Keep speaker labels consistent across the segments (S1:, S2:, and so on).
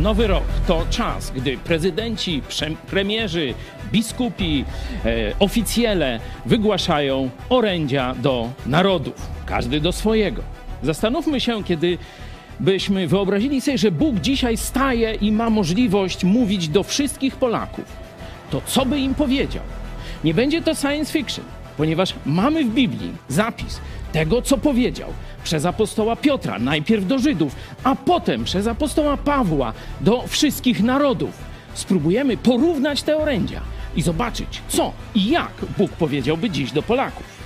S1: nowy rok to czas, gdy prezydenci, premierzy, biskupi, e, oficjele wygłaszają orędzia do narodów, każdy do swojego. Zastanówmy się, kiedy byśmy wyobrazili sobie, że Bóg dzisiaj staje i ma możliwość mówić do wszystkich Polaków, to co by im powiedział? Nie będzie to science fiction, ponieważ mamy w Biblii zapis tego, co powiedział przez apostoła Piotra, najpierw do Żydów, a potem przez apostoła Pawła do wszystkich narodów. Spróbujemy porównać te orędzia i zobaczyć, co i jak Bóg powiedziałby dziś do Polaków.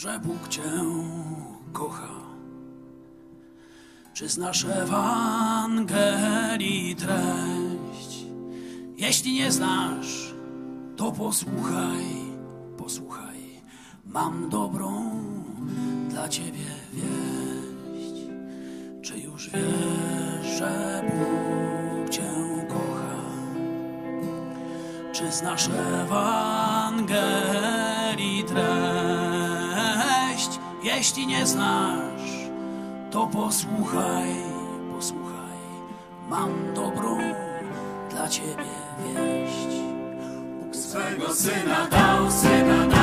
S2: Że Bóg Cię kocha? Czy znasz Ewangelii treść? Jeśli nie znasz, to posłuchaj, posłuchaj. Mam dobrą dla ciebie wieść. Czy już wiesz, że Bóg cię kocha? Czy znasz Ewangelii treść? Jeśli nie znasz, to posłuchaj, posłuchaj. Mam dobrą dla ciebie wieść. Bóg
S1: swego syna dał, syna dał,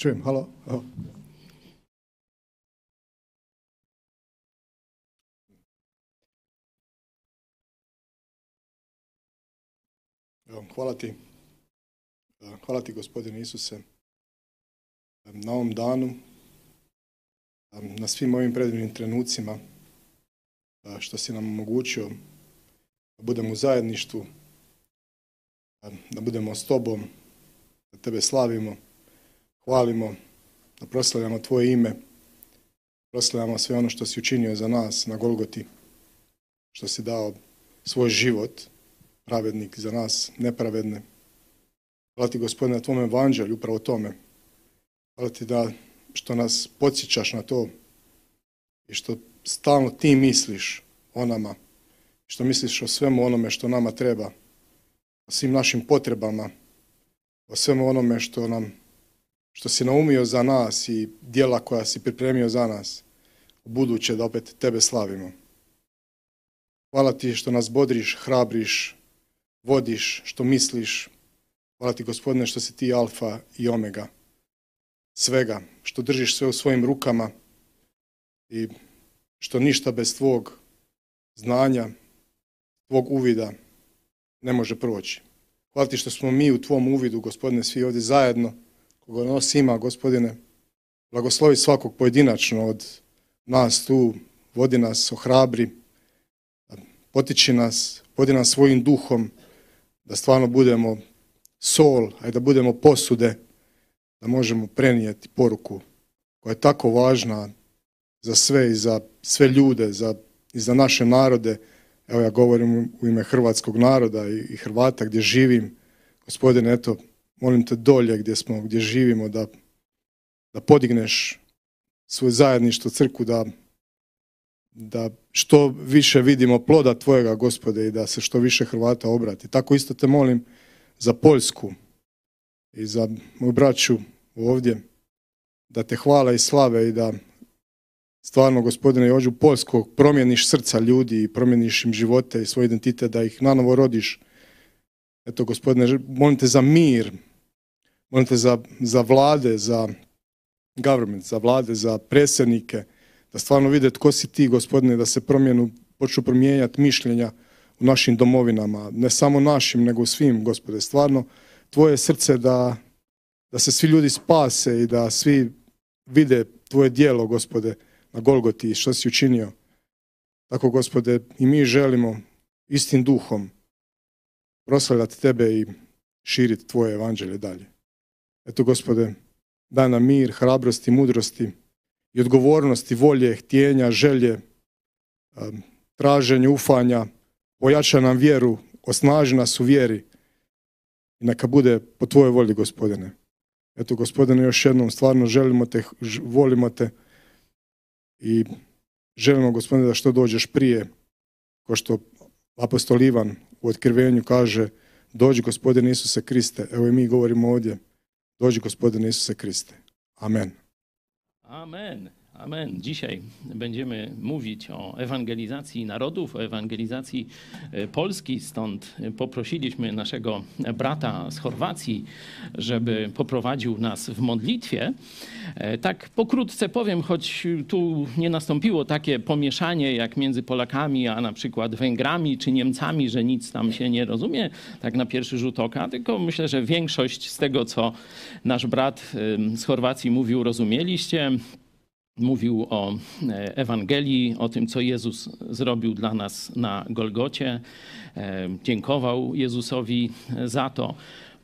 S3: Čujem, halo? Hvala ti. Hvala ti, gospodine Isuse, na ovom danu, na svim ovim predivnim trenucima, što si nam omogućio da budemo u zajedništvu, da budemo s tobom, da tebe slavimo, hvalimo, da proslavljamo Tvoje ime, proslavljamo sve ono što si učinio za nas na Golgoti, što si dao svoj život, pravednik za nas, nepravedne. Hvala ti, Gospodine, na Tvom evanđelju, upravo tome. Hvala ti da što nas podsjećaš na to i što stalno ti misliš o nama, što misliš o svemu onome što nama treba, o svim našim potrebama, o svemu onome što nam što si naumio za nas i dijela koja si pripremio za nas, buduće da opet tebe slavimo. Hvala ti što nas bodriš, hrabriš, vodiš, što misliš. Hvala ti gospodine što si ti alfa i omega svega, što držiš sve u svojim rukama i što ništa bez tvog znanja, tvog uvida ne može proći. Hvala ti što smo mi u tvom uvidu, gospodine, svi ovdje zajedno, koga nas ima, gospodine, blagoslovi svakog pojedinačno od nas tu, vodi nas, ohrabri, potiči nas, vodi nas svojim duhom, da stvarno budemo sol, a i da budemo posude, da možemo prenijeti poruku koja je tako važna za sve i za sve ljude, za, i za naše narode. Evo ja govorim u ime hrvatskog naroda i, i Hrvata gdje živim. Gospodine, eto, molim te dolje gdje smo, gdje živimo, da, da podigneš svoje zajedništvo crku, da, da što više vidimo ploda Tvojega, Gospode, i da se što više Hrvata obrati. Tako isto te molim za Poljsku i za moju braću ovdje, da te hvala i slave i da stvarno, gospodine Jođu Poljskog, promijeniš srca ljudi i promijeniš im živote i svoj identitet, da ih nanovo rodiš. Eto, gospodine, molim te za mir, molim te za, za vlade, za government, za vlade, za predsjednike, da stvarno vide tko si ti, gospodine, da se promijenu, počnu promijenjati mišljenja u našim domovinama, ne samo našim, nego svim, gospode. Stvarno, tvoje srce da, da se svi ljudi spase i da svi vide tvoje dijelo, gospode, na Golgoti i što si učinio. Tako, gospode, i mi želimo istim duhom proslavljati tebe i širiti tvoje evanđelje dalje. Eto, gospode, daj nam mir, hrabrosti, mudrosti i odgovornosti, volje, htjenja, želje, traženje, ufanja, ojača nam vjeru, osnaži nas u vjeri i neka bude po tvojoj volji, gospodine. Eto, gospodine, još jednom stvarno želimo te, volimo te i želimo, gospodine, da što dođeš prije, ko što apostol Ivan u otkrivenju kaže, dođi, gospodine Isuse Kriste, evo i mi govorimo ovdje, dođi, gospodine Isuse Kriste. Amen.
S4: Amen. Amen. Dzisiaj będziemy mówić o ewangelizacji narodów, o ewangelizacji e, Polski. Stąd poprosiliśmy naszego brata z Chorwacji, żeby poprowadził nas w modlitwie. E, Tak pokrótce powiem, choć tu nie nastąpiło takie pomieszanie jak między Polakami, a na przykład Węgrami czy Niemcami, że nic tam się nie rozumie, tak na pierwszy rzut oka, tylko myślę, że większość z tego, co nasz brat z Chorwacji mówił, rozumieliście mówił o e, Ewangelii, o tym, co Jezus zrobił dla nas na Golgocie. E, Dziękował Jezusowi za to.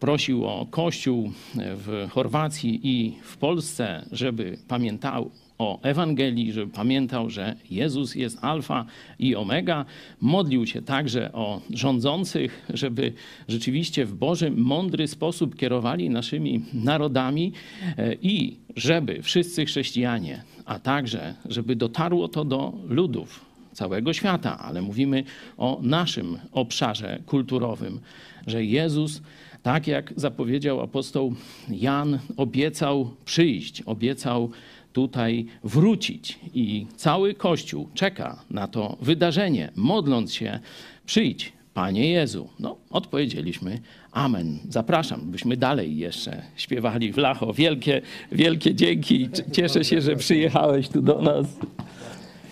S4: Prosił o Kościół w Chorwacji i w Polsce, żeby pamiętał o Ewangelii, żeby pamiętał, że Jezus jest Alfa i Omega. Modlił się także o rządzących, żeby rzeczywiście w Boży, mądry sposób kierowali naszymi narodami e, i żeby wszyscy chrześcijanie, a także żeby dotarło to do ludów całego świata, ale mówimy o naszym obszarze kulturowym, że Jezus, tak jak zapowiedział apostoł Jan, obiecał przyjść, obiecał tutaj wrócić. I cały Kościół czeka na to wydarzenie, modląc się, przyjdź, Panie Jezu. No, odpowiedzieliśmy Amen. Zapraszam, byśmy dalej jeszcze śpiewali w Lacho. Wielkie, wielkie dzięki. Cieszę się, że przyjechałeś tu do nas.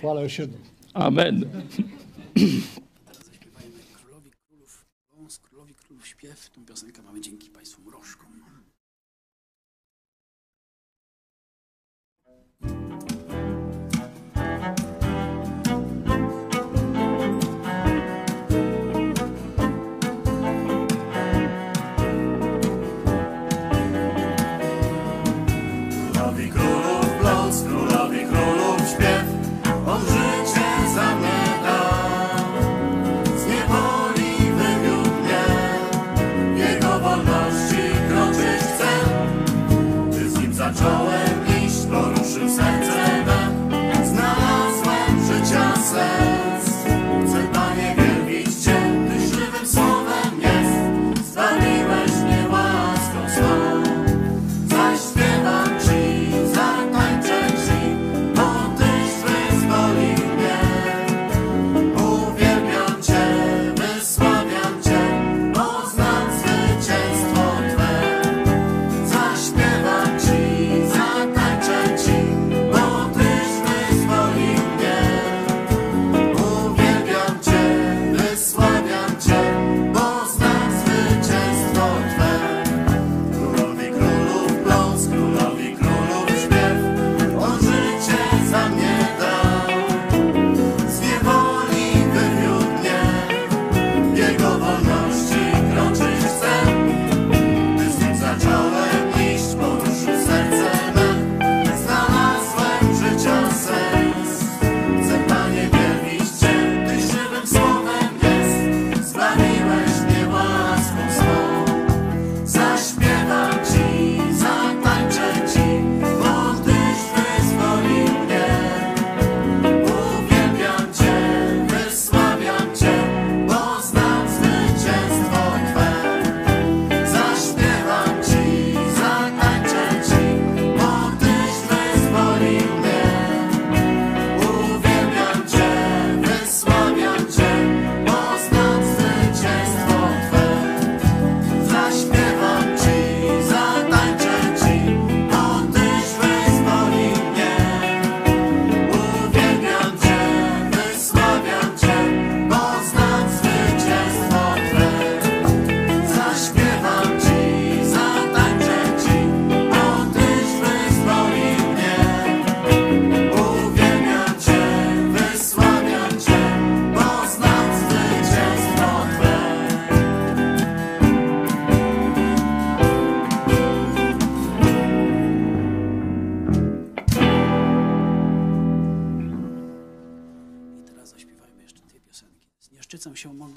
S3: Još jednom.
S4: Amen.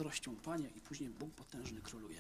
S1: Mądrością, Panie, i później Bóg potężny króluje.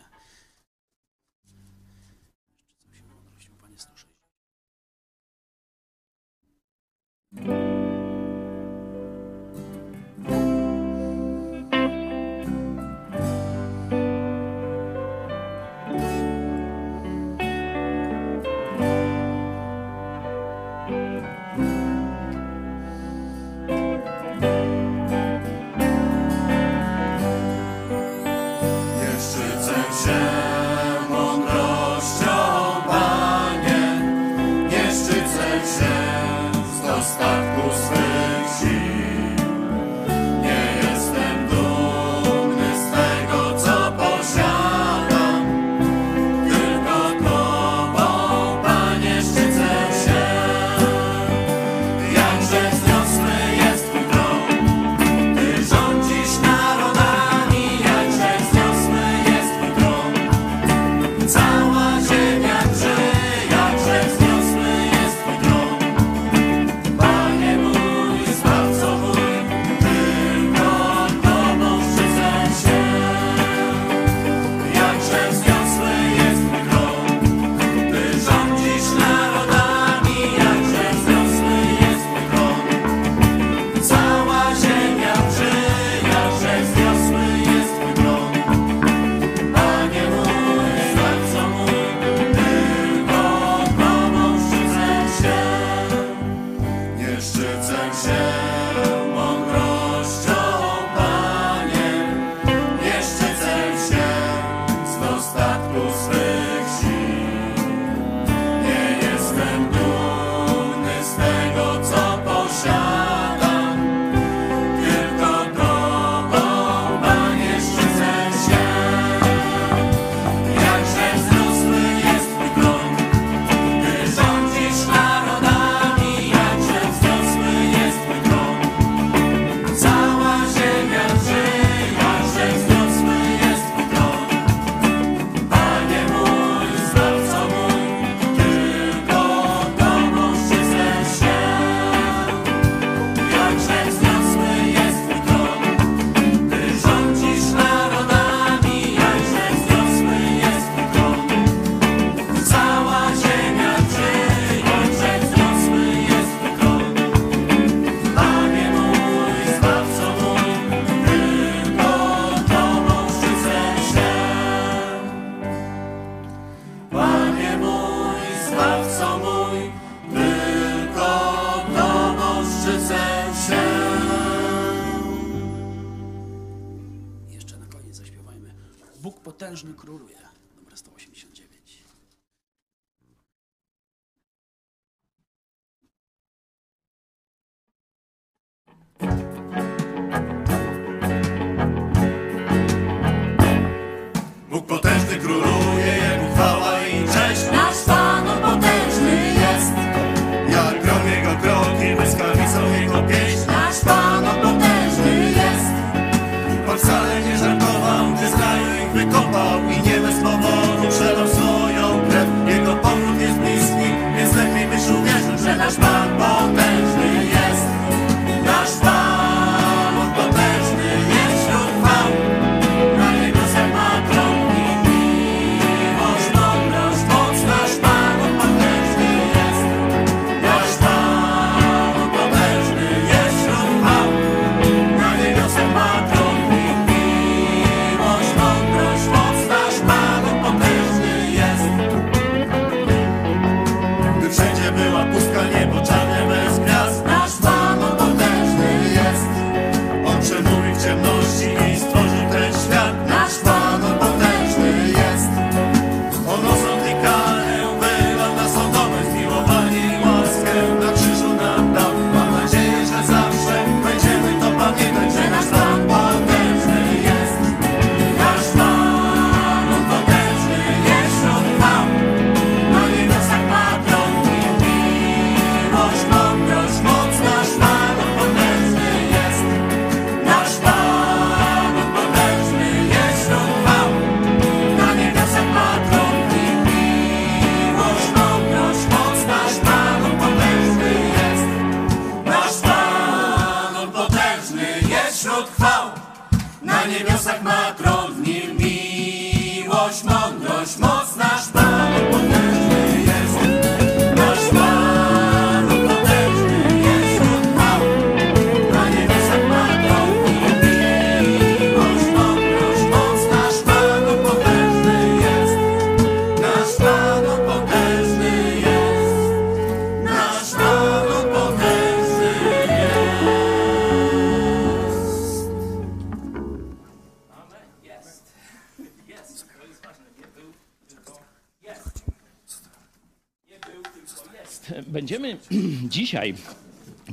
S4: Dzisiaj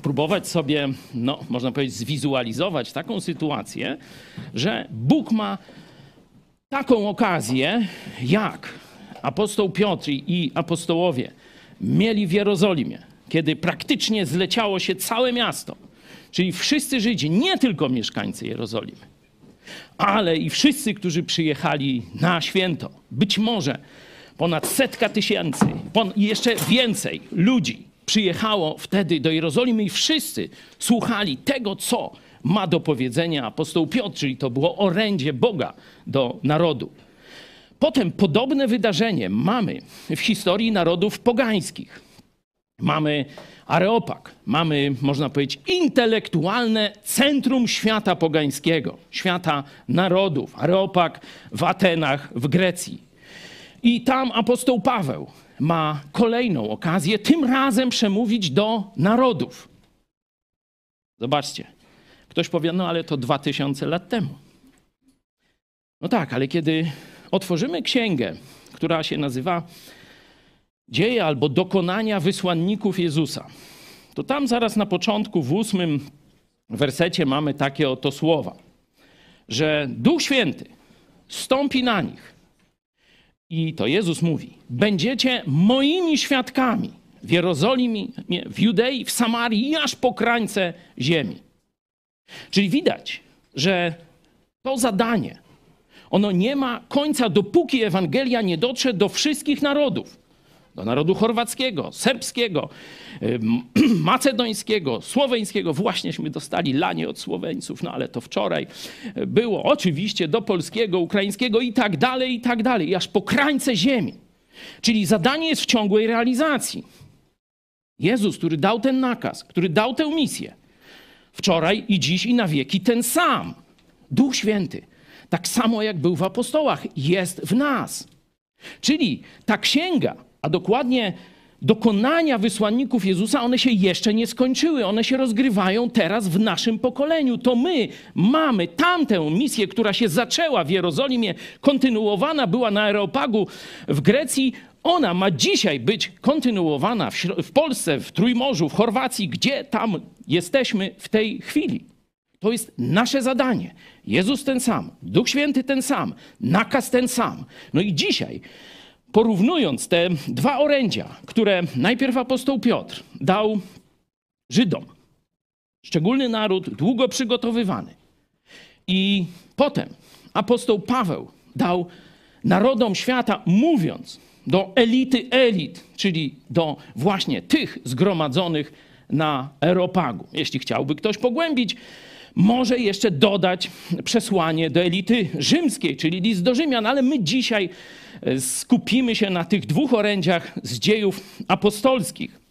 S4: próbować sobie, no, można powiedzieć, zwizualizować taką sytuację, że Bóg ma taką okazję, jak apostoł Piotr i apostołowie mieli w Jerozolimie, kiedy praktycznie zleciało się całe miasto, czyli wszyscy Żydzi, nie tylko mieszkańcy Jerozolimy, ale i wszyscy, którzy przyjechali na święto. Być może ponad setka tysięcy pon- jeszcze więcej ludzi przyjechało wtedy do Jerozolimy i wszyscy słuchali tego, co ma do powiedzenia apostoł Piotr, czyli to było orędzie Boga do narodu. Potem podobne wydarzenie mamy w historii narodów pogańskich. Mamy Areopag, mamy, można powiedzieć, intelektualne centrum świata pogańskiego, świata narodów. Areopag w Atenach, w Grecji. I tam apostoł Paweł ma kolejną okazję, tym razem przemówić do narodów. Zobaczcie, ktoś powie, no ale to dwa tysiące lat temu. No tak, ale kiedy otworzymy księgę, która się nazywa Dzieje albo dokonania wysłanników Jezusa, to tam zaraz na początku, w ósmym wersecie mamy takie oto słowa, że Duch Święty stąpi na nich. I to Jezus mówi: Będziecie moimi świadkami w Jerozolimie, w Judei, w Samarii i aż po krańce ziemi. Czyli widać, że to zadanie, ono nie ma końca, dopóki Ewangelia nie dotrze do wszystkich narodów. Do narodu chorwackiego, serbskiego, macedońskiego, słoweńskiego. Właśnieśmy dostali lanie od Słoweńców, no ale to wczoraj było. Oczywiście do polskiego, ukraińskiego i tak dalej, i tak dalej. I aż po krańce ziemi. Czyli zadanie jest w ciągłej realizacji. Jezus, który dał ten nakaz, który dał tę misję, wczoraj i dziś i na wieki ten sam. Duch Święty, tak samo jak był w apostołach, jest w nas. Czyli ta księga, a dokładnie dokonania wysłanników Jezusa, one się jeszcze nie skończyły. One się rozgrywają teraz w naszym pokoleniu. To my mamy tamtę misję, która się zaczęła w Jerozolimie, kontynuowana była na Areopagu w Grecji. Ona ma dzisiaj być kontynuowana w, w Polsce, w Trójmorzu, w Chorwacji, gdzie tam jesteśmy w tej chwili. To jest nasze zadanie. Jezus ten sam, Duch Święty ten sam, nakaz ten sam. No i dzisiaj, porównując te dwa orędzia, które najpierw apostoł Piotr dał Żydom, szczególny naród, długo przygotowywany, i potem apostoł Paweł dał narodom świata, mówiąc do elity elit, czyli do właśnie tych zgromadzonych na Aeropagu. Jeśli chciałby ktoś pogłębić, może jeszcze dodać przesłanie do elity rzymskiej, czyli list do Rzymian, ale my dzisiaj e, skupimy się na tych dwóch orędziach z dziejów apostolskich.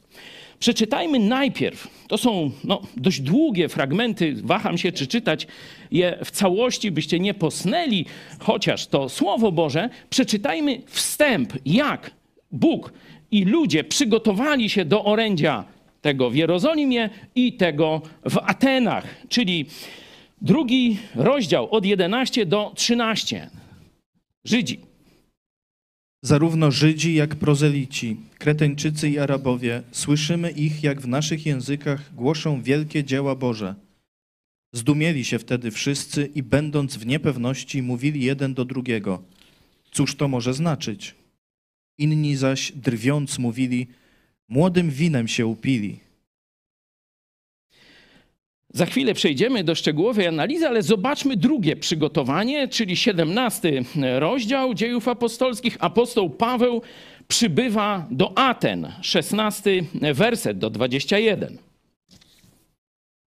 S4: Przeczytajmy najpierw, to są no, dość długie fragmenty, waham się, czy czytać je w całości, byście nie posnęli, chociaż to Słowo Boże. Przeczytajmy wstęp, jak Bóg i ludzie przygotowali się do orędzia tego w Jerozolimie i tego w Atenach, czyli drugi rozdział od 11 do 13. Żydzi.
S5: Zarówno Żydzi, jak prozelici, Kreteńczycy i Arabowie, słyszymy ich, jak w naszych językach głoszą wielkie dzieła Boże. Zdumieli się wtedy wszyscy i będąc w niepewności, mówili jeden do drugiego: Cóż to może znaczyć? Inni zaś drwiąc mówili: Młodym winem się upili.
S4: Za chwilę przejdziemy do szczegółowej analizy, ale zobaczmy drugie przygotowanie, czyli 17 rozdział dziejów apostolskich. Apostoł Paweł przybywa do Aten, 16 werset do 21.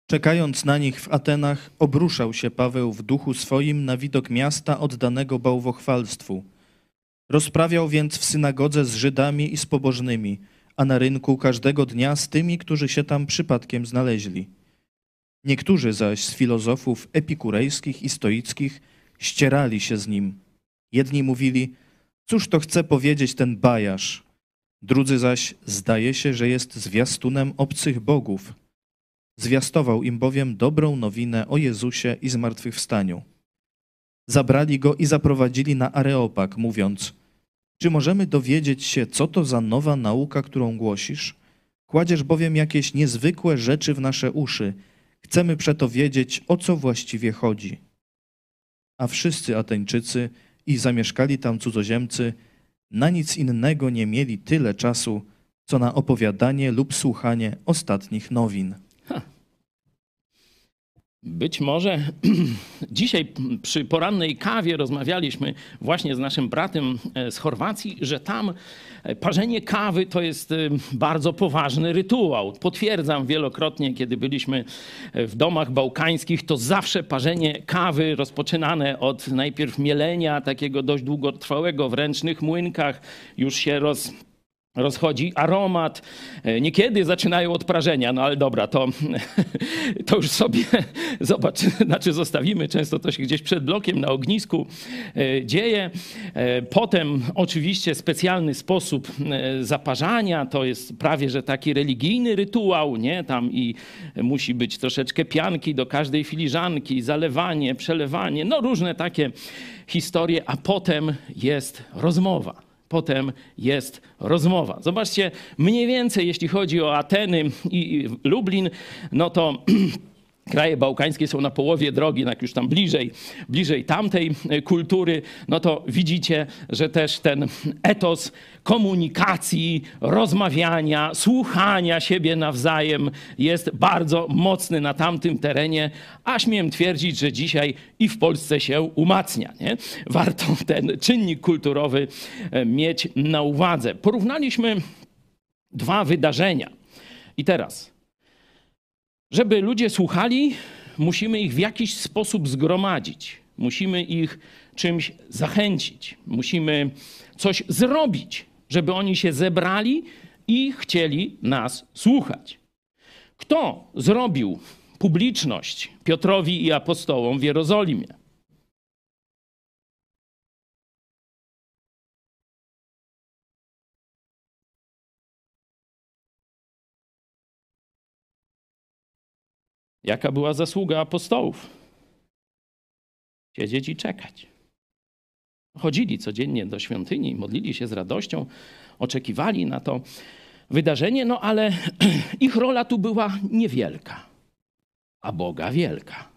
S5: Czekając na nich w Atenach, obruszał się Paweł w duchu swoim na widok miasta oddanego bałwochwalstwu. Rozprawiał więc w synagodze z Żydami i z pobożnymi, a na rynku każdego dnia z tymi, którzy się tam przypadkiem znaleźli. Niektórzy zaś z filozofów epikurejskich i stoickich ścierali się z nim. Jedni mówili, cóż to chce powiedzieć ten bajarz? Drudzy zaś zdaje się, że jest zwiastunem obcych bogów. Zwiastował im bowiem dobrą nowinę o Jezusie i zmartwychwstaniu. Zabrali go i zaprowadzili na Areopag, mówiąc: Czy możemy dowiedzieć się, co to za nowa nauka, którą głosisz? Kładziesz bowiem jakieś niezwykłe rzeczy w nasze uszy. Chcemy przeto wiedzieć, o co właściwie chodzi. A wszyscy Ateńczycy i zamieszkali tam cudzoziemcy na nic innego nie mieli tyle czasu, co na opowiadanie lub słuchanie ostatnich nowin.
S4: Być może dzisiaj przy porannej kawie rozmawialiśmy właśnie z naszym bratem e, z Chorwacji, że tam e, parzenie kawy to jest e, bardzo poważny rytuał. Potwierdzam wielokrotnie, kiedy byliśmy w domach bałkańskich, to zawsze parzenie kawy rozpoczynane od najpierw mielenia, takiego dość długotrwałego w ręcznych młynkach, już się roz rozchodzi aromat. E, niekiedy zaczynają od prażenia, no ale dobra, to, to już sobie zobacz, znaczy zostawimy. Często to się gdzieś przed blokiem na ognisku e, dzieje. E, potem oczywiście specjalny sposób zaparzania, to jest prawie, że taki religijny rytuał, nie? Tam i musi być troszeczkę pianki do każdej filiżanki, zalewanie, przelewanie, no różne takie historie, a potem jest rozmowa potem jest rozmowa. Zobaczcie, mniej więcej jeśli chodzi o Ateny i Lublin, no to kraje bałkańskie są na połowie drogi, jak już tam bliżej, bliżej tamtej kultury, no to widzicie, że też ten etos komunikacji, rozmawiania, słuchania siebie nawzajem jest bardzo mocny na tamtym terenie, a śmiem twierdzić, że dzisiaj i w Polsce się umacnia. Nie? Warto ten czynnik kulturowy e, mieć na uwadze. Porównaliśmy dwa wydarzenia. I teraz żeby ludzie słuchali, musimy ich w jakiś sposób zgromadzić. Musimy ich czymś zachęcić. Musimy coś zrobić, żeby oni się zebrali i chcieli nas słuchać. Kto zrobił publiczność Piotrowi i apostołom w Jerozolimie? Jaka była zasługa apostołów? Siedzieć i czekać. Chodzili codziennie do świątyni, modlili się z radością, oczekiwali na to wydarzenie, no ale ich rola tu była niewielka, a Boga wielka.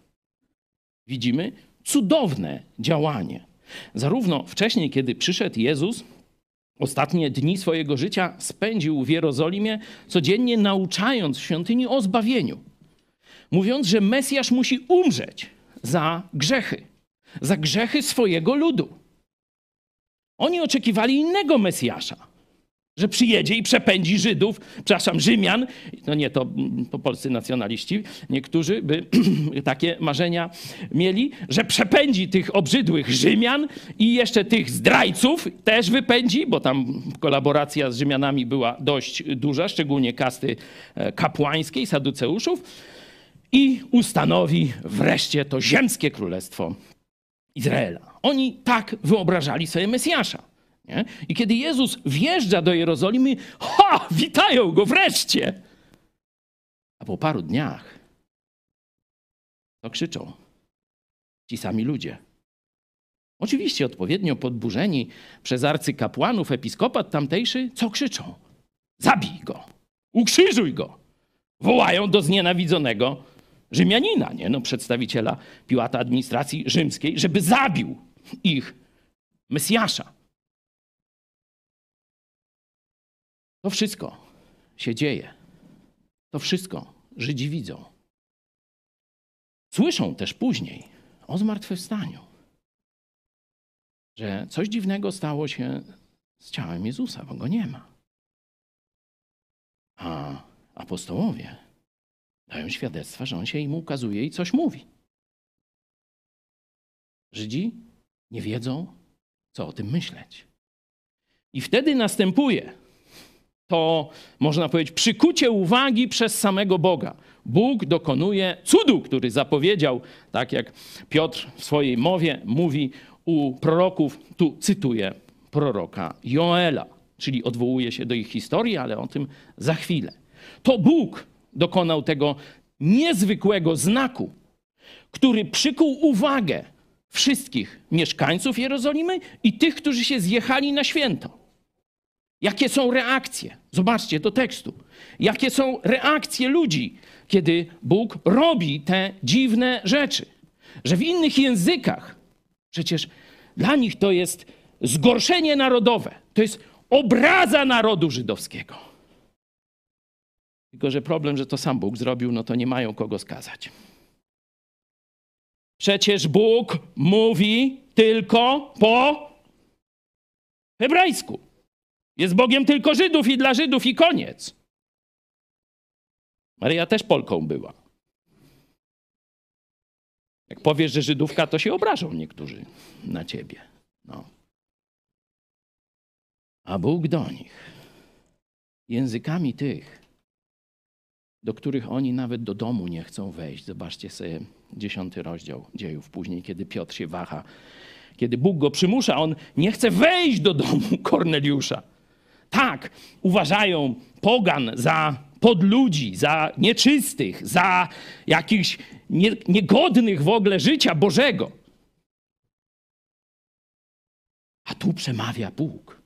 S4: Widzimy cudowne działanie. Zarówno wcześniej, kiedy przyszedł Jezus, ostatnie dni swojego życia spędził w Jerozolimie, codziennie nauczając w świątyni o zbawieniu mówiąc, że Mesjasz musi umrzeć za grzechy, za grzechy swojego ludu. Oni oczekiwali innego Mesjasza, że przyjedzie i przepędzi Żydów, przepraszam, Rzymian, no nie, to, to polscy nacjonaliści, niektórzy by takie marzenia mieli, że przepędzi tych obrzydłych Rzymian i jeszcze tych zdrajców też wypędzi, bo tam kolaboracja z Rzymianami była dość duża, szczególnie kasty e, kapłańskiej, saduceuszów i ustanowi wreszcie to ziemskie królestwo Izraela. Oni tak wyobrażali sobie Mesjasza. Nie? I kiedy Jezus wjeżdża do Jerozolimy, ha, witają go wreszcie. A po paru dniach to krzyczą ci sami ludzie. Oczywiście odpowiednio podburzeni przez arcykapłanów, episkopat tamtejszy, co krzyczą? Zabij go, ukrzyżuj go. Wołają do znienawidzonego Rzymianina, nie? No, przedstawiciela Piłata administracji rzymskiej, żeby zabił ich Mesjasza. To wszystko się dzieje. To wszystko Żydzi widzą. Słyszą też później o zmartwychwstaniu, że coś dziwnego stało się z ciałem Jezusa, bo go nie ma. A apostołowie dają świadectwa, że on się im ukazuje i coś mówi. Żydzi nie wiedzą, co o tym myśleć. I wtedy następuje to, można powiedzieć, przykucie uwagi przez samego Boga. Bóg dokonuje cudu, który zapowiedział, tak jak Piotr w swojej mowie mówi u proroków, tu cytuję proroka Joela, czyli odwołuje się do ich historii, ale o tym za chwilę. To Bóg dokonał tego niezwykłego znaku, który przykuł uwagę wszystkich mieszkańców Jerozolimy i tych, którzy się zjechali na święto. Jakie są reakcje? Zobaczcie do tekstu. Jakie są reakcje ludzi, kiedy Bóg robi te dziwne rzeczy? Że w innych językach, przecież dla nich to jest zgorszenie narodowe, to jest obraza narodu żydowskiego. Tylko, że problem, że to sam Bóg zrobił, no to nie mają kogo skazać. Przecież Bóg mówi tylko po hebrajsku. Jest Bogiem tylko Żydów i dla Żydów i koniec. Maryja też Polką była. Jak powiesz, że Żydówka, to się obrażą niektórzy na ciebie. No. A Bóg do nich językami tych, do których oni nawet do domu nie chcą wejść. Zobaczcie sobie dziesiąty rozdział dziejów później, kiedy Piotr się waha. Kiedy Bóg go przymusza, on nie chce wejść do domu Korneliusza. Tak, uważają pogan za podludzi, za nieczystych, za jakichś nie, niegodnych w ogóle życia Bożego. A tu przemawia Bóg.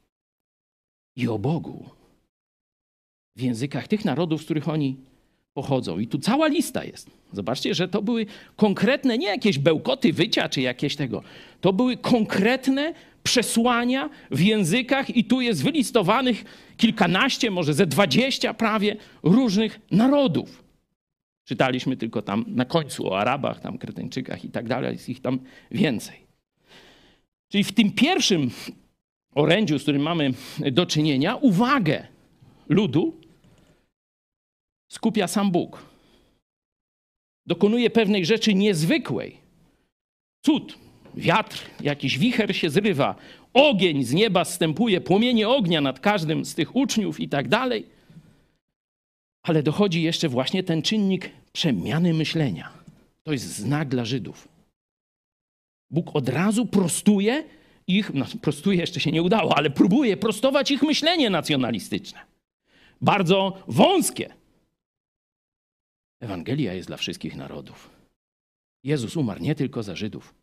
S4: I o Bogu. W językach tych narodów, z których oni pochodzą. I tu cała lista jest. Zobaczcie, że to były konkretne, nie jakieś bełkoty wycia czy jakieś tego. To były konkretne przesłania w językach, i tu jest wylistowanych kilkanaście, może ze dwadzieścia prawie różnych narodów. Czytaliśmy tylko tam na końcu o Arabach, tam Kretyńczykach i tak dalej, jest ich tam więcej. Czyli w tym pierwszym orędziu, z którym mamy do czynienia, uwagę ludu skupia sam Bóg. Dokonuje pewnej rzeczy niezwykłej. Cud, wiatr, jakiś wicher się zrywa, ogień z nieba zstępuje, płomienie ognia nad każdym z tych uczniów i tak dalej. Ale dochodzi jeszcze właśnie ten czynnik przemiany myślenia. To jest znak dla Żydów. Bóg od razu prostuje ich, no prostuje jeszcze się nie udało, ale próbuje prostować ich myślenie nacjonalistyczne. Bardzo wąskie. Ewangelia jest dla wszystkich narodów. Jezus umarł nie tylko za Żydów.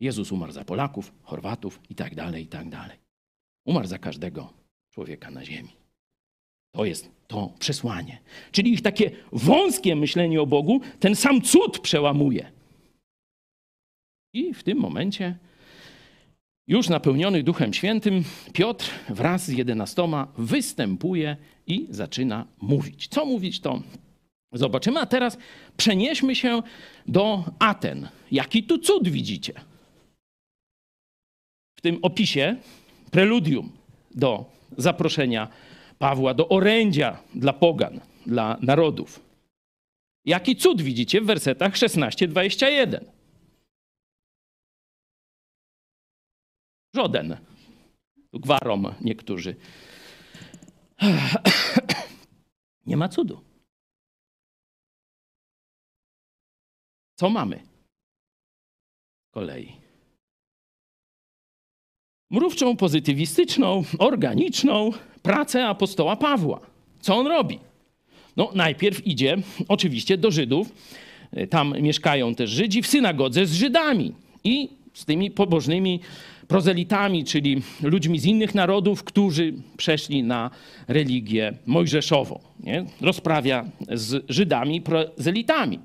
S4: Jezus umarł za Polaków, Chorwatów i tak dalej, i tak dalej. Umarł za każdego człowieka na ziemi. To jest to przesłanie. Czyli ich takie wąskie myślenie o Bogu ten sam cud przełamuje. I w tym momencie, już napełniony Duchem Świętym, Piotr wraz z jedenastoma występuje i zaczyna mówić. Co mówić, to zobaczymy. A teraz przenieśmy się do Aten. Jaki tu cud widzicie? W tym opisie, preludium do zaproszenia Pawła, do orędzia dla pogan, dla narodów. Jaki cud widzicie w wersetach 16-21? Żaden. Gwarom niektórzy. Nie ma cudu. Co mamy? Kolei. Mrówczą, pozytywistyczną, organiczną pracę apostoła Pawła. Co on robi? No, najpierw idzie oczywiście do Żydów. Tam mieszkają też Żydzi w synagodze z Żydami i z tymi pobożnymi prozelitami, czyli ludźmi z innych narodów, którzy przeszli na religię mojżeszową. Nie? Rozprawia z Żydami prozelitami.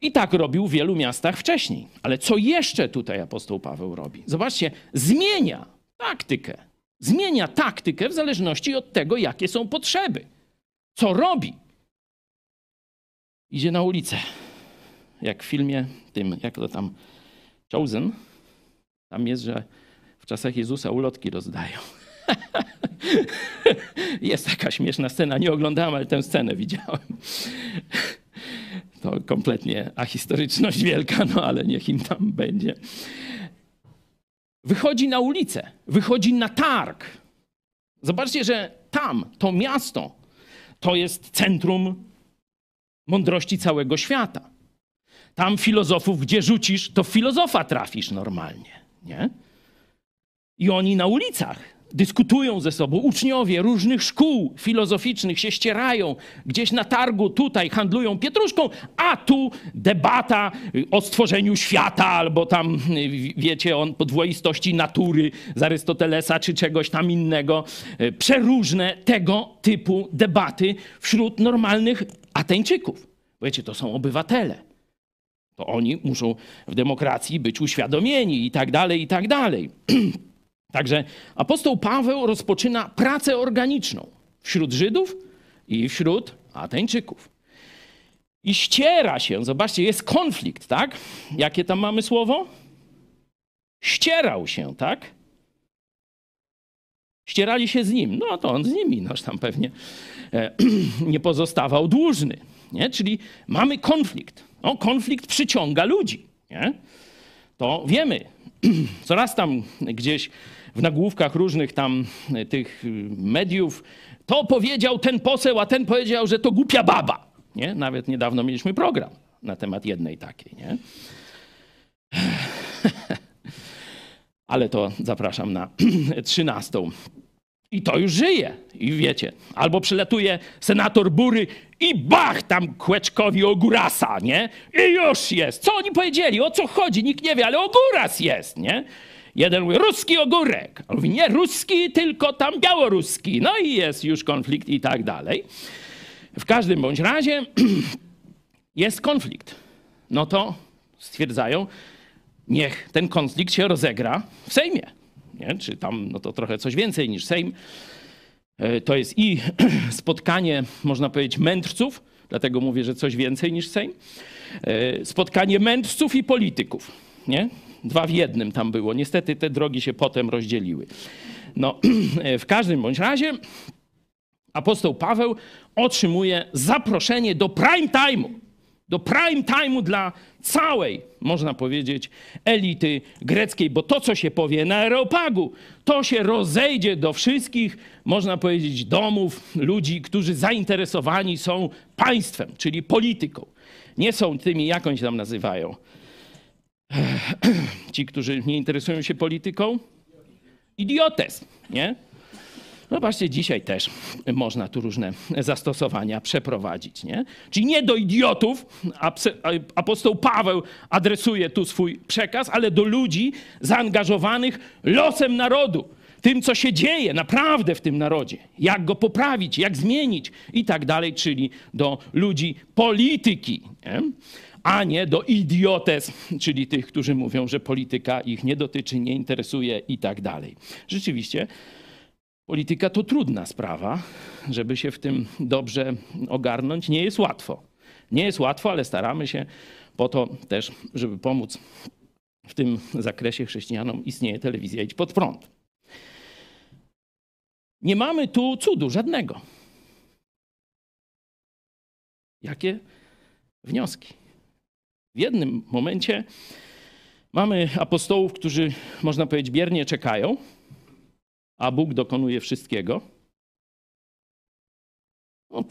S4: I tak robił w wielu miastach wcześniej. Ale co jeszcze tutaj apostoł Paweł robi? Zobaczcie, zmienia taktykę. Zmienia taktykę w zależności od tego, jakie są potrzeby. Co robi? Idzie na ulicę. Jak w filmie tym, jak to tam, Chosen. Tam jest, że w czasach Jezusa ulotki rozdają. jest taka śmieszna scena, nie oglądałem, ale tę scenę widziałem. To kompletnie ahistoryczność wielka, no ale niech im tam będzie. Wychodzi na ulicę, wychodzi na targ. Zobaczcie, że tam, to miasto, to jest centrum mądrości całego świata. Tam filozofów, gdzie rzucisz, to filozofa trafisz normalnie, nie? I oni na ulicach dyskutują ze sobą. Uczniowie różnych szkół filozoficznych się ścierają. Gdzieś na targu tutaj handlują pietruszką, a tu debata o stworzeniu świata albo tam, wiecie, o podwoistości natury z Arystotelesa czy czegoś tam innego. Przeróżne tego typu debaty wśród normalnych Ateńczyków. Wiecie, to są obywatele. To oni muszą w demokracji być uświadomieni i tak dalej, i tak dalej. Także apostoł Paweł rozpoczyna pracę organiczną wśród Żydów i wśród Ateńczyków. I ściera się, zobaczcie, jest konflikt, tak? Jakie tam mamy słowo? Ścierał się, tak? Ścierali się z nim. No to on z nimi, noż tam pewnie e, nie pozostawał dłużny. Nie? Czyli mamy konflikt. No, konflikt przyciąga ludzi. Nie? To wiemy. Coraz tam gdzieś w nagłówkach różnych tam e, tych y, mediów, to powiedział ten poseł, a ten powiedział, że to głupia baba. Nie? Nawet niedawno mieliśmy program na temat jednej takiej. Nie? Ale to zapraszam na trzynastą. I to już żyje. I wiecie, albo przylatuje senator Bury i bach tam Kłeczkowi Ogurasa, nie? I już jest. Co oni powiedzieli? O co chodzi? Nikt nie wie, ale Oguras jest, nie? Jeden mówi, ruski ogórek. On mówi, nie ruski, tylko tam białoruski. No i jest już konflikt i tak dalej. W każdym bądź razie jest konflikt. No to stwierdzają, niech ten konflikt się rozegra w Sejmie. Nie? Czy tam, no to trochę coś więcej niż Sejm. E, to jest i spotkanie, można powiedzieć, mędrców, dlatego mówię, że coś więcej niż Sejm. E, spotkanie mędrców i polityków. Nie? Dwa w jednym tam było. Niestety te drogi się potem rozdzieliły. No, w każdym bądź razie apostoł Paweł otrzymuje zaproszenie do prime time'u. Do prime time'u dla całej, można powiedzieć, elity greckiej, bo to, co się powie na Areopagu, to się rozejdzie do wszystkich, można powiedzieć, domów ludzi, którzy zainteresowani są państwem, czyli polityką. Nie są tymi, jak oni się tam nazywają, ci, którzy nie interesują się polityką? Idiotes, nie? Zobaczcie, dzisiaj też można tu różne zastosowania przeprowadzić. Nie? Czyli nie do idiotów apostoł Paweł adresuje tu swój przekaz, ale do ludzi zaangażowanych losem narodu, tym, co się dzieje naprawdę w tym narodzie, jak go poprawić, jak zmienić i tak dalej, czyli do ludzi polityki. Nie? A nie do idiotes, czyli tych, którzy mówią, że polityka ich nie dotyczy, nie interesuje i tak dalej. Rzeczywiście, polityka to trudna sprawa, żeby się w tym dobrze ogarnąć. Nie jest łatwo. Nie jest łatwo, ale staramy się po to też, żeby pomóc w tym zakresie chrześcijanom, istnieje telewizja Idź Pod Prąd. Nie mamy tu cudu żadnego. Jakie wnioski? W jednym momencie mamy apostołów, którzy, można powiedzieć, biernie czekają, a Bóg dokonuje wszystkiego. No,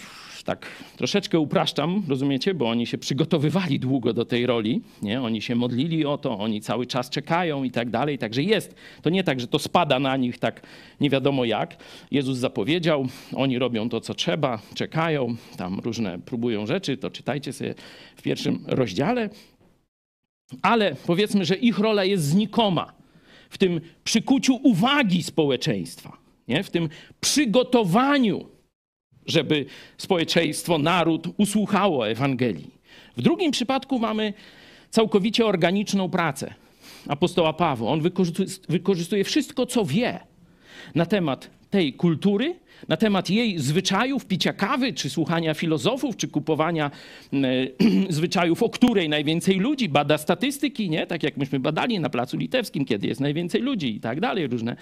S4: tak troszeczkę upraszczam, rozumiecie, bo oni się przygotowywali długo do tej roli, nie? oni się modlili o to, oni cały czas czekają i tak dalej, także jest. To nie tak, że to spada na nich tak nie wiadomo jak. Jezus zapowiedział, oni robią to, co trzeba, czekają, tam różne próbują rzeczy, to czytajcie sobie w pierwszym rozdziale. Ale powiedzmy, że ich rola jest znikoma w tym przykuciu uwagi społeczeństwa, nie? w tym przygotowaniu żeby społeczeństwo, naród usłuchało Ewangelii. W drugim przypadku mamy całkowicie organiczną pracę apostoła Pawła. On wykorzystuje wszystko, co wie na temat tej kultury, na temat jej zwyczajów, picia kawy, czy słuchania filozofów, czy kupowania e, zwyczajów, o której najwięcej ludzi, bada statystyki, nie? Tak jak myśmy badali na Placu Litewskim, kiedy jest najwięcej ludzi i tak dalej, różne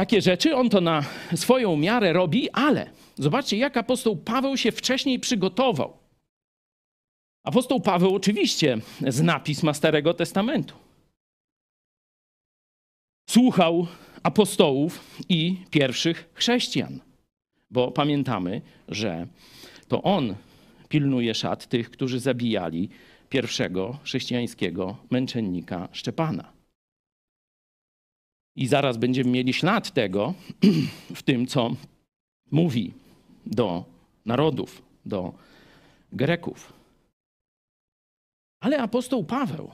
S4: takie rzeczy. On to na swoją miarę robi, ale zobaczcie, jak apostoł Paweł się wcześniej przygotował. Apostoł Paweł oczywiście zna pisma Starego Testamentu. Słuchał apostołów i pierwszych chrześcijan, bo pamiętamy, że to on pilnuje szat tych, którzy zabijali pierwszego chrześcijańskiego męczennika Szczepana. I zaraz będziemy mieli ślad tego w tym, co mówi do narodów, do Greków. Ale apostoł Paweł,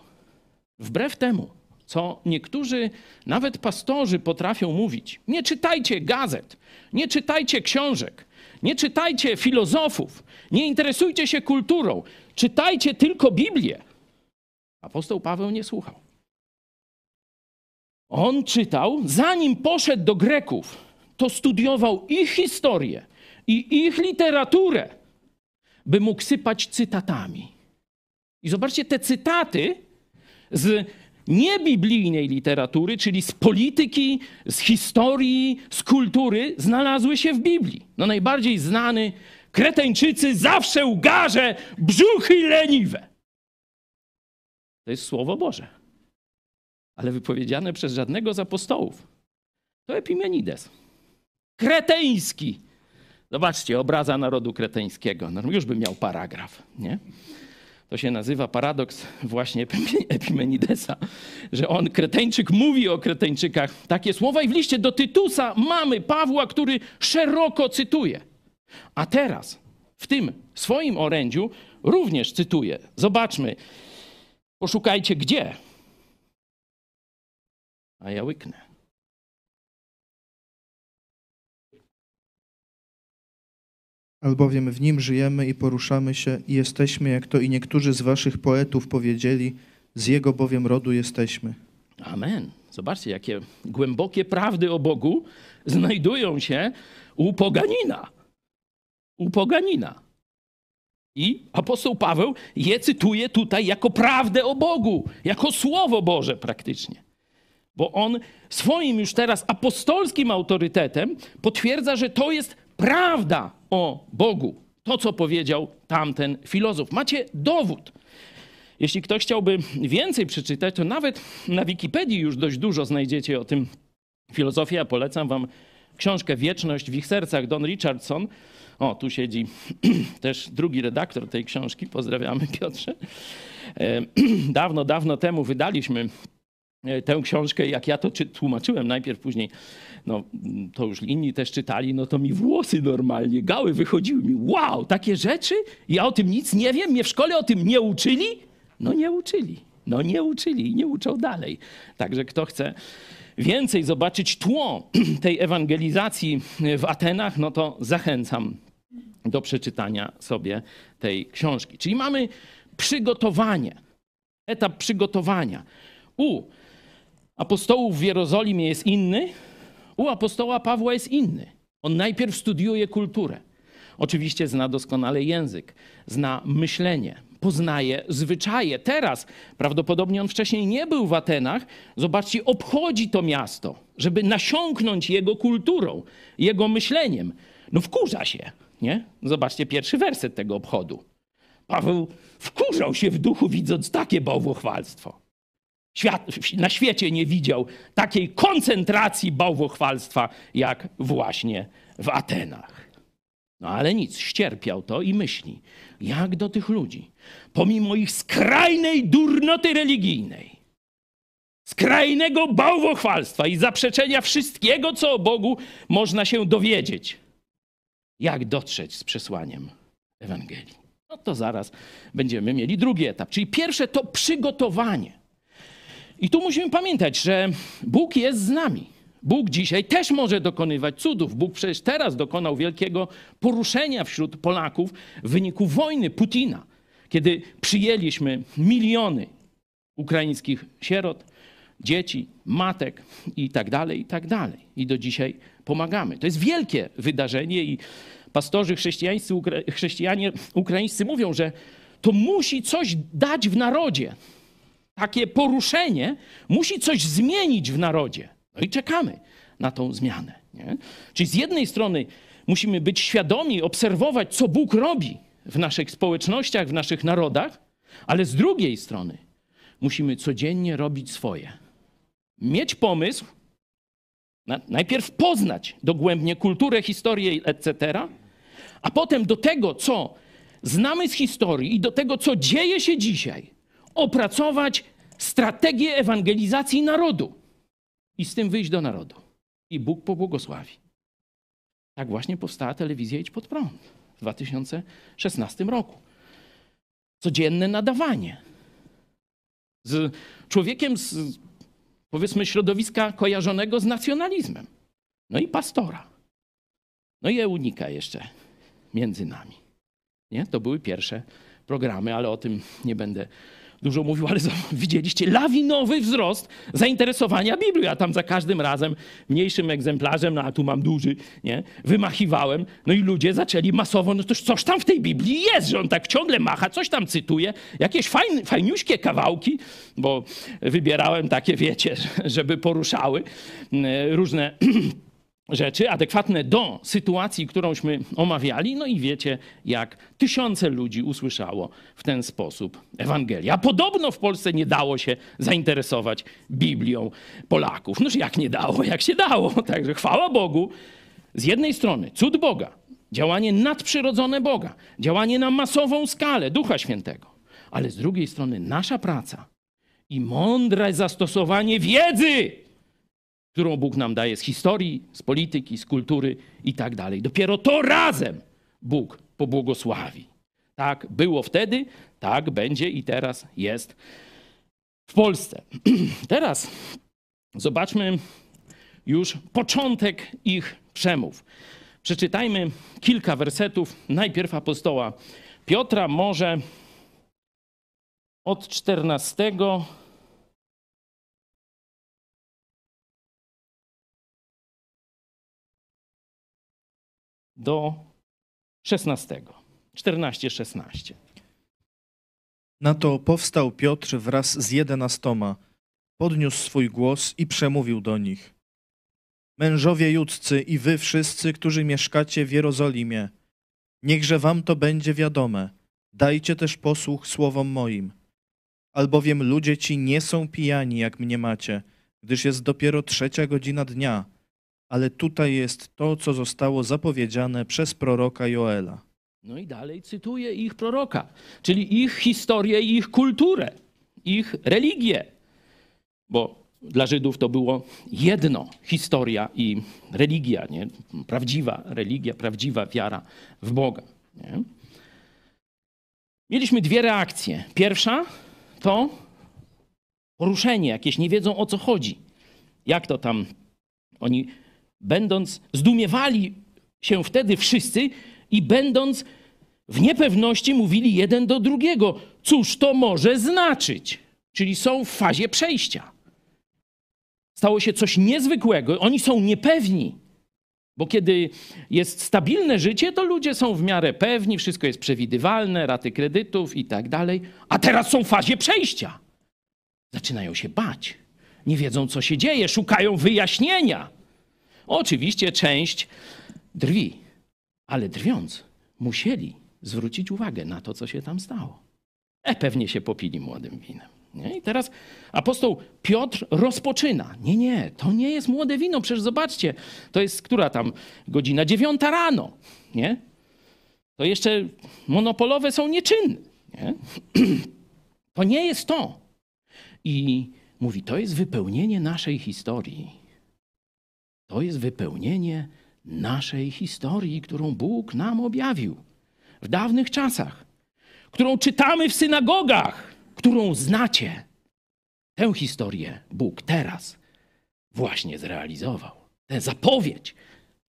S4: wbrew temu, co niektórzy, nawet pastorzy, potrafią mówić, nie czytajcie gazet, nie czytajcie książek, nie czytajcie filozofów, nie interesujcie się kulturą, czytajcie tylko Biblię. Apostoł Paweł nie słuchał. On czytał, zanim poszedł do Greków, to studiował ich historię i ich literaturę, by mógł sypać cytatami. I zobaczcie, te cytaty z niebiblijnej literatury, czyli z polityki, z historii, z kultury, znalazły się w Biblii. No najbardziej znany Kreteńczycy zawsze ugarze brzuchy leniwe. To jest Słowo Boże. Ale wypowiedziane przez żadnego z apostołów. To Epimenides. Kreteński. Zobaczcie, obraza narodu kreteńskiego. No już by miał paragraf, nie? To się nazywa paradoks właśnie Epimenidesa, że on, Kreteńczyk, mówi o Kreteńczykach takie słowa i w liście do Tytusa mamy Pawła, który szeroko cytuje. A teraz w tym swoim orędziu również cytuje. Zobaczmy, poszukajcie gdzie. A ja łyknę.
S5: albowiem w nim żyjemy i poruszamy się i jesteśmy, jak to i niektórzy z waszych poetów powiedzieli, z jego bowiem rodu jesteśmy.
S4: Amen. Zobaczcie, jakie głębokie prawdy o Bogu znajdują się u poganina. U poganina. I apostoł Paweł je cytuje tutaj jako prawdę o Bogu, jako słowo Boże praktycznie. Bo on swoim już teraz apostolskim autorytetem potwierdza, że to jest prawda o Bogu. To, co powiedział tamten filozof. Macie dowód. Jeśli ktoś chciałby więcej przeczytać, to nawet na Wikipedii już dość dużo znajdziecie o tym filozofii. Ja polecam wam książkę Wieczność w ich sercach, Don Richardson. O, tu siedzi też drugi redaktor tej książki. Pozdrawiamy, Piotrze. E, dawno, dawno temu wydaliśmy tę książkę, jak ja to tłumaczyłem najpierw, później no to już inni też czytali, no to mi włosy normalnie, gały wychodziły mi. Wow, takie rzeczy? Ja o tym nic nie wiem? Mnie w szkole o tym nie uczyli? No nie uczyli. No nie uczyli i nie uczą dalej. Także kto chce więcej zobaczyć tło tej ewangelizacji w Atenach, no to zachęcam do przeczytania sobie tej książki. Czyli mamy przygotowanie, etap przygotowania. U apostołów w Jerozolimie jest inny, u apostoła Pawła jest inny. On najpierw studiuje kulturę. Oczywiście zna doskonale język, zna myślenie, poznaje zwyczaje. Teraz prawdopodobnie on wcześniej nie był w Atenach. Zobaczcie, obchodzi to miasto, żeby nasiąknąć jego kulturą, jego myśleniem. No wkurza się, nie? Zobaczcie pierwszy werset tego obchodu. Paweł wkurzał się w duchu, widząc takie bałwochwalstwo. Świat, na świecie nie widział takiej koncentracji bałwochwalstwa jak właśnie w Atenach. No ale nic, ścierpiał to i myśli, jak do tych ludzi, pomimo ich skrajnej durnoty religijnej, skrajnego bałwochwalstwa i zaprzeczenia wszystkiego, co o Bogu można się dowiedzieć, jak dotrzeć z przesłaniem Ewangelii. No to zaraz będziemy mieli drugi etap, czyli pierwsze to przygotowanie. I tu musimy pamiętać, że Bóg jest z nami. Bóg dzisiaj też może dokonywać cudów. Bóg przecież teraz dokonał wielkiego poruszenia wśród Polaków w wyniku wojny Putina, kiedy przyjęliśmy miliony ukraińskich sierot, dzieci, matek i tak dalej, i tak dalej. I do dzisiaj pomagamy. To jest wielkie wydarzenie i pastorzy chrześcijańscy, chrześcijanie ukraińscy mówią, że to musi coś dać w narodzie takie poruszenie musi coś zmienić w narodzie. No i czekamy na tą zmianę. Nie? Czyli z jednej strony musimy być świadomi, obserwować, co Bóg robi w naszych społecznościach, w naszych narodach, ale z drugiej strony musimy codziennie robić swoje. Mieć pomysł, na, najpierw poznać dogłębnie kulturę, historię, etc., a potem do tego, co znamy z historii i do tego, co dzieje się dzisiaj, opracować strategię ewangelizacji narodu i z tym wyjść do narodu. I Bóg pobłogosławi. Tak właśnie powstała telewizja Idź Pod Prąd w 2016 roku. Codzienne nadawanie. Z człowiekiem z, powiedzmy, środowiska kojarzonego z nacjonalizmem. No i pastora. No i Eunika jeszcze między nami. Nie? To były pierwsze programy, ale o tym nie będę dużo mówił, ale widzieliście lawinowy wzrost zainteresowania Biblią. Ja tam za każdym razem mniejszym egzemplarzem, no a tu mam duży, nie, wymachiwałem. No i ludzie zaczęli masowo, no toż coś tam w tej Biblii jest, że on tak ciągle macha, coś tam cytuje, jakieś fajn, fajniuśkie kawałki, bo wybierałem takie, wiecie, żeby poruszały e, różne rzeczy adekwatne do sytuacji, którąśmy omawiali. No i wiecie, jak tysiące ludzi usłyszało w ten sposób Ewangelię. A podobno w Polsce nie dało się zainteresować Biblią Polaków. Noż jak nie dało, jak się dało. Także chwała Bogu. Z jednej strony cud Boga, działanie nadprzyrodzone Boga, działanie na masową skalę Ducha Świętego. Ale z drugiej strony nasza praca i mądre zastosowanie wiedzy, którą Bóg nam daje z historii, z polityki, z kultury i tak dalej. Dopiero to razem Bóg pobłogosławi. Tak było wtedy, tak będzie i teraz jest w Polsce. Teraz zobaczmy już początek ich przemów. Przeczytajmy kilka wersetów. Najpierw apostoła Piotra, może od 14 do 16. 14-16.
S5: Na to powstał Piotr wraz z jedenastoma, podniósł swój głos i przemówił do nich. Mężowie judzcy i wy wszyscy, którzy mieszkacie w Jerozolimie, niechże wam to będzie wiadome. Dajcie też posłuch słowom moim. Albowiem ludzie ci nie są pijani, jak mnie macie, gdyż jest dopiero trzecia godzina dnia – ale tutaj jest to, co zostało zapowiedziane przez proroka Joela.
S4: No i dalej cytuję ich proroka, czyli ich historię ich kulturę, ich religię. Bo dla Żydów to było jedno historia i religia, nie? prawdziwa religia, prawdziwa wiara w Boga. Nie? Mieliśmy dwie reakcje. Pierwsza to poruszenie, jakieś nie wiedzą o co chodzi. Jak to tam oni będąc, zdumiewali się wtedy wszyscy i będąc w niepewności mówili jeden do drugiego, cóż to może znaczyć? Czyli są w fazie przejścia. Stało się coś niezwykłego, oni są niepewni. Bo kiedy jest stabilne życie, to ludzie są w miarę pewni, wszystko jest przewidywalne, raty kredytów i tak dalej. A teraz są w fazie przejścia. Zaczynają się bać. Nie wiedzą, co się dzieje, szukają wyjaśnienia. Oczywiście część drwi, ale drwiąc, musieli zwrócić uwagę na to, co się tam stało. E, pewnie się popili młodym winem. Nie? I teraz apostoł Piotr rozpoczyna. Nie, nie, to nie jest młode wino, przecież zobaczcie, to jest która tam godzina? Dziewiąta rano. Nie? To jeszcze monopolowe są nieczynne. Nie? To nie jest to. I mówi, to jest wypełnienie naszej historii. To jest wypełnienie naszej historii, którą Bóg nam objawił w dawnych czasach, którą czytamy w synagogach, którą znacie. Tę historię Bóg teraz właśnie zrealizował. Tę zapowiedź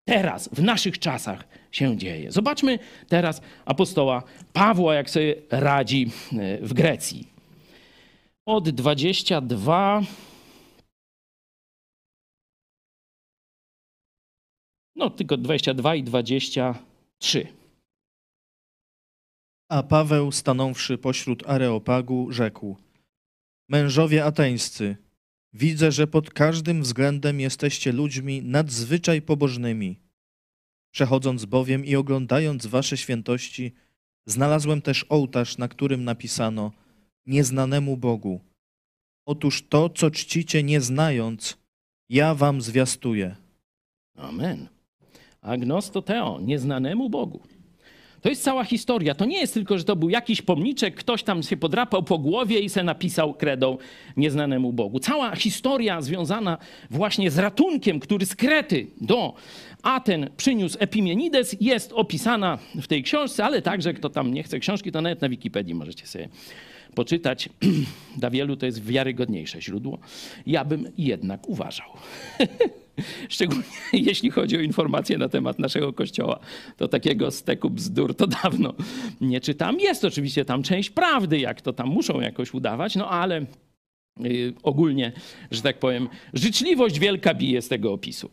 S4: teraz, w naszych czasach się dzieje. Zobaczmy teraz apostoła Pawła, jak sobie radzi e, w Grecji. Od 22 No, tylko 22 i 23.
S5: A Paweł, stanąwszy pośród Areopagu, rzekł: Mężowie ateńscy, widzę, że pod każdym względem jesteście ludźmi nadzwyczaj pobożnymi. Przechodząc bowiem i oglądając wasze świętości, Znalazłem też ołtarz, na którym napisano nieznanemu Bogu. Otóż to, co czcicie nie znając, ja wam zwiastuję.
S4: Amen. Agnosto Teo, nieznanemu Bogu. To jest cała historia. To nie jest tylko, że to był jakiś pomniczek, ktoś tam się podrapał po głowie i se napisał kredą nieznanemu Bogu. Cała historia związana właśnie z ratunkiem, który z Krety do Aten przyniósł Epimenides, jest opisana w tej książce, ale także kto tam nie chce książki, to nawet na Wikipedii możecie sobie poczytać. Dla wielu to jest wiarygodniejsze źródło. Ja bym jednak uważał. Szczególnie jeśli chodzi o informacje na temat naszego kościoła, to takiego steku bzdur to dawno nie czytam. Jest oczywiście tam część prawdy, jak to tam muszą jakoś udawać, no ale y, ogólnie, że tak powiem, życzliwość wielka bije z tego opisu.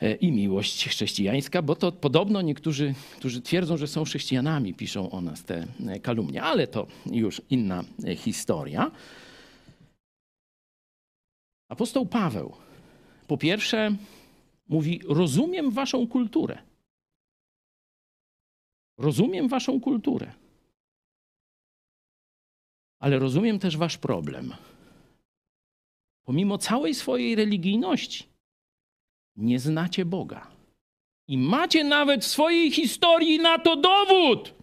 S4: E, I miłość chrześcijańska, bo to podobno niektórzy, którzy twierdzą, że są chrześcijanami, piszą o nas te e, kalumnie, ale to już inna e, historia. Apostoł Paweł po pierwsze mówi: Rozumiem waszą kulturę. Rozumiem waszą kulturę. Ale rozumiem też wasz problem. Pomimo całej swojej religijności, nie znacie Boga. I macie nawet w swojej historii na to dowód,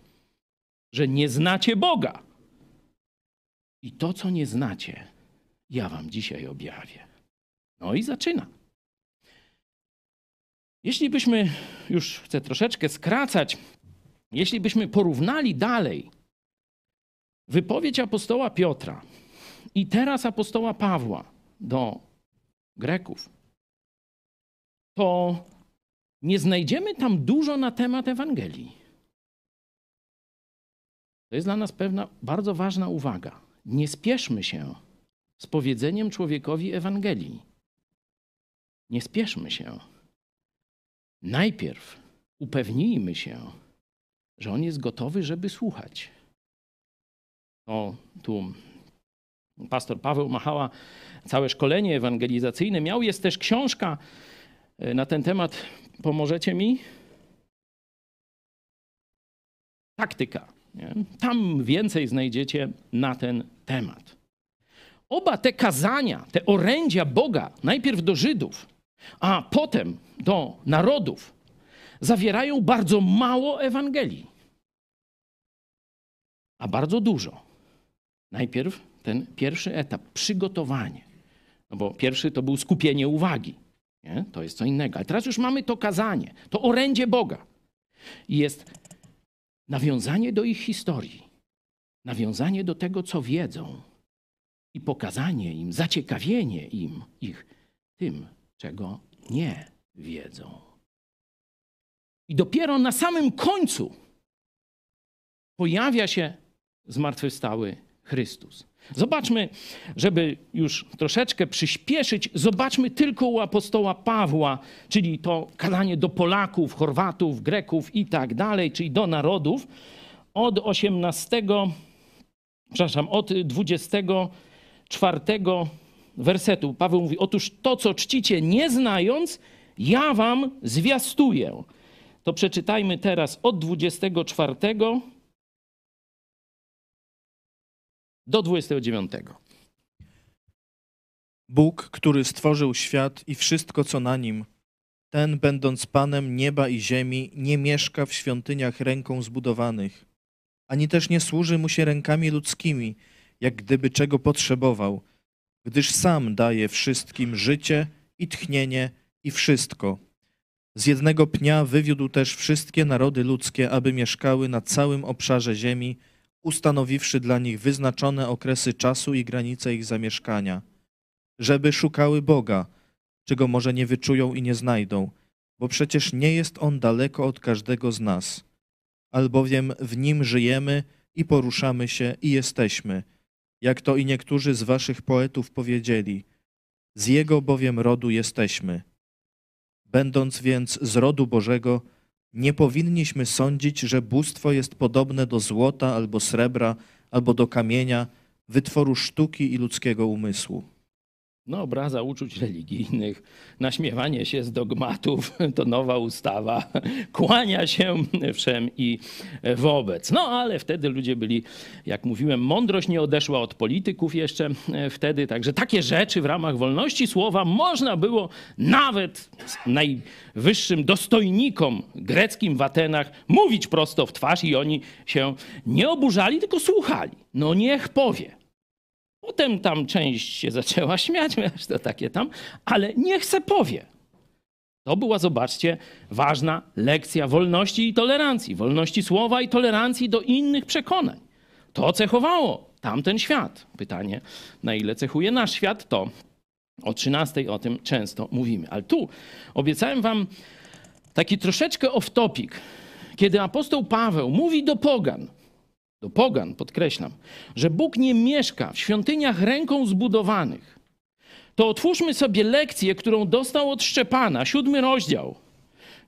S4: że nie znacie Boga. I to, co nie znacie, ja wam dzisiaj objawię. No i zaczyna. Jeśli byśmy, już chcę troszeczkę skracać, jeśli byśmy porównali dalej wypowiedź apostoła Piotra i teraz apostoła Pawła do Greków, to nie znajdziemy tam dużo na temat Ewangelii. To jest dla nas pewna bardzo ważna uwaga. Nie spieszmy się z powiedzeniem człowiekowi Ewangelii. Nie spieszmy się. Najpierw upewnijmy się, że on jest gotowy, żeby słuchać. O, tu pastor Paweł Machała całe szkolenie ewangelizacyjne miał. Jest też książka na ten temat. Pomożecie mi? Taktyka. Nie? Tam więcej znajdziecie na ten temat. Oba te kazania, te orędzia Boga, najpierw do Żydów, a potem do narodów, zawierają bardzo mało Ewangelii, a bardzo dużo. Najpierw ten pierwszy etap, przygotowanie. No bo pierwszy to był skupienie uwagi. Nie? To jest co innego. Ale teraz już mamy to kazanie, to orędzie Boga. I jest nawiązanie do ich historii, nawiązanie do tego, co wiedzą i pokazanie im, zaciekawienie im ich tym, czego nie wiedzą. I dopiero na samym końcu pojawia się zmartwychwstały Chrystus. Zobaczmy, żeby już troszeczkę przyspieszyć, zobaczmy tylko u apostoła Pawła, czyli to kazanie do Polaków, Chorwatów, Greków i tak dalej, czyli do narodów, od 18, przepraszam, od 24 wersetu. Paweł mówi: Otóż to, co czcicie nie znając, ja wam zwiastuję. To przeczytajmy teraz od 24 do 29.
S5: Bóg, który stworzył świat i wszystko, co na nim, ten, będąc Panem nieba i ziemi, nie mieszka w świątyniach ręką zbudowanych, ani też nie służy mu się rękami ludzkimi, jak gdyby czego potrzebował, gdyż sam daje wszystkim życie i tchnienie i wszystko. Z jednego pnia wywiódł też wszystkie narody ludzkie, aby mieszkały na całym obszarze ziemi, ustanowiwszy dla nich wyznaczone okresy czasu i granice ich zamieszkania, żeby szukały Boga, czego może nie wyczują i nie znajdą, bo przecież nie jest On daleko od każdego z nas, albowiem w Nim żyjemy i poruszamy się i jesteśmy, jak to i niektórzy z waszych poetów powiedzieli, z Jego bowiem rodu jesteśmy. Będąc więc z rodu Bożego, nie powinniśmy sądzić, że bóstwo jest podobne do złota albo srebra, albo do kamienia, wytworu sztuki i ludzkiego umysłu.
S4: No, obraza uczuć religijnych, naśmiewanie się z dogmatów, to nowa ustawa, kłania się wszem i wobec. No, ale wtedy ludzie byli, jak mówiłem, mądrość nie odeszła od polityków jeszcze e, wtedy, także takie rzeczy w ramach wolności słowa można było nawet najwyższym dostojnikom greckim w Atenach mówić prosto w twarz i oni się nie oburzali, tylko słuchali. No niech powie. Potem tam część się zaczęła śmiać, wiesz, to takie tam, ale niech se powie. To była, zobaczcie, ważna lekcja wolności i tolerancji, wolności słowa i tolerancji do innych przekonań. To cechowało tamten świat. Pytanie, na ile cechuje nasz świat, to o 13 o tym często mówimy. Ale tu obiecałem wam taki troszeczkę off-topic, kiedy apostoł Paweł mówi do pogan, do pogan, podkreślam, że Bóg nie mieszka w świątyniach ręką zbudowanych, to otwórzmy sobie lekcję, którą dostał od Szczepana, siódmy rozdział.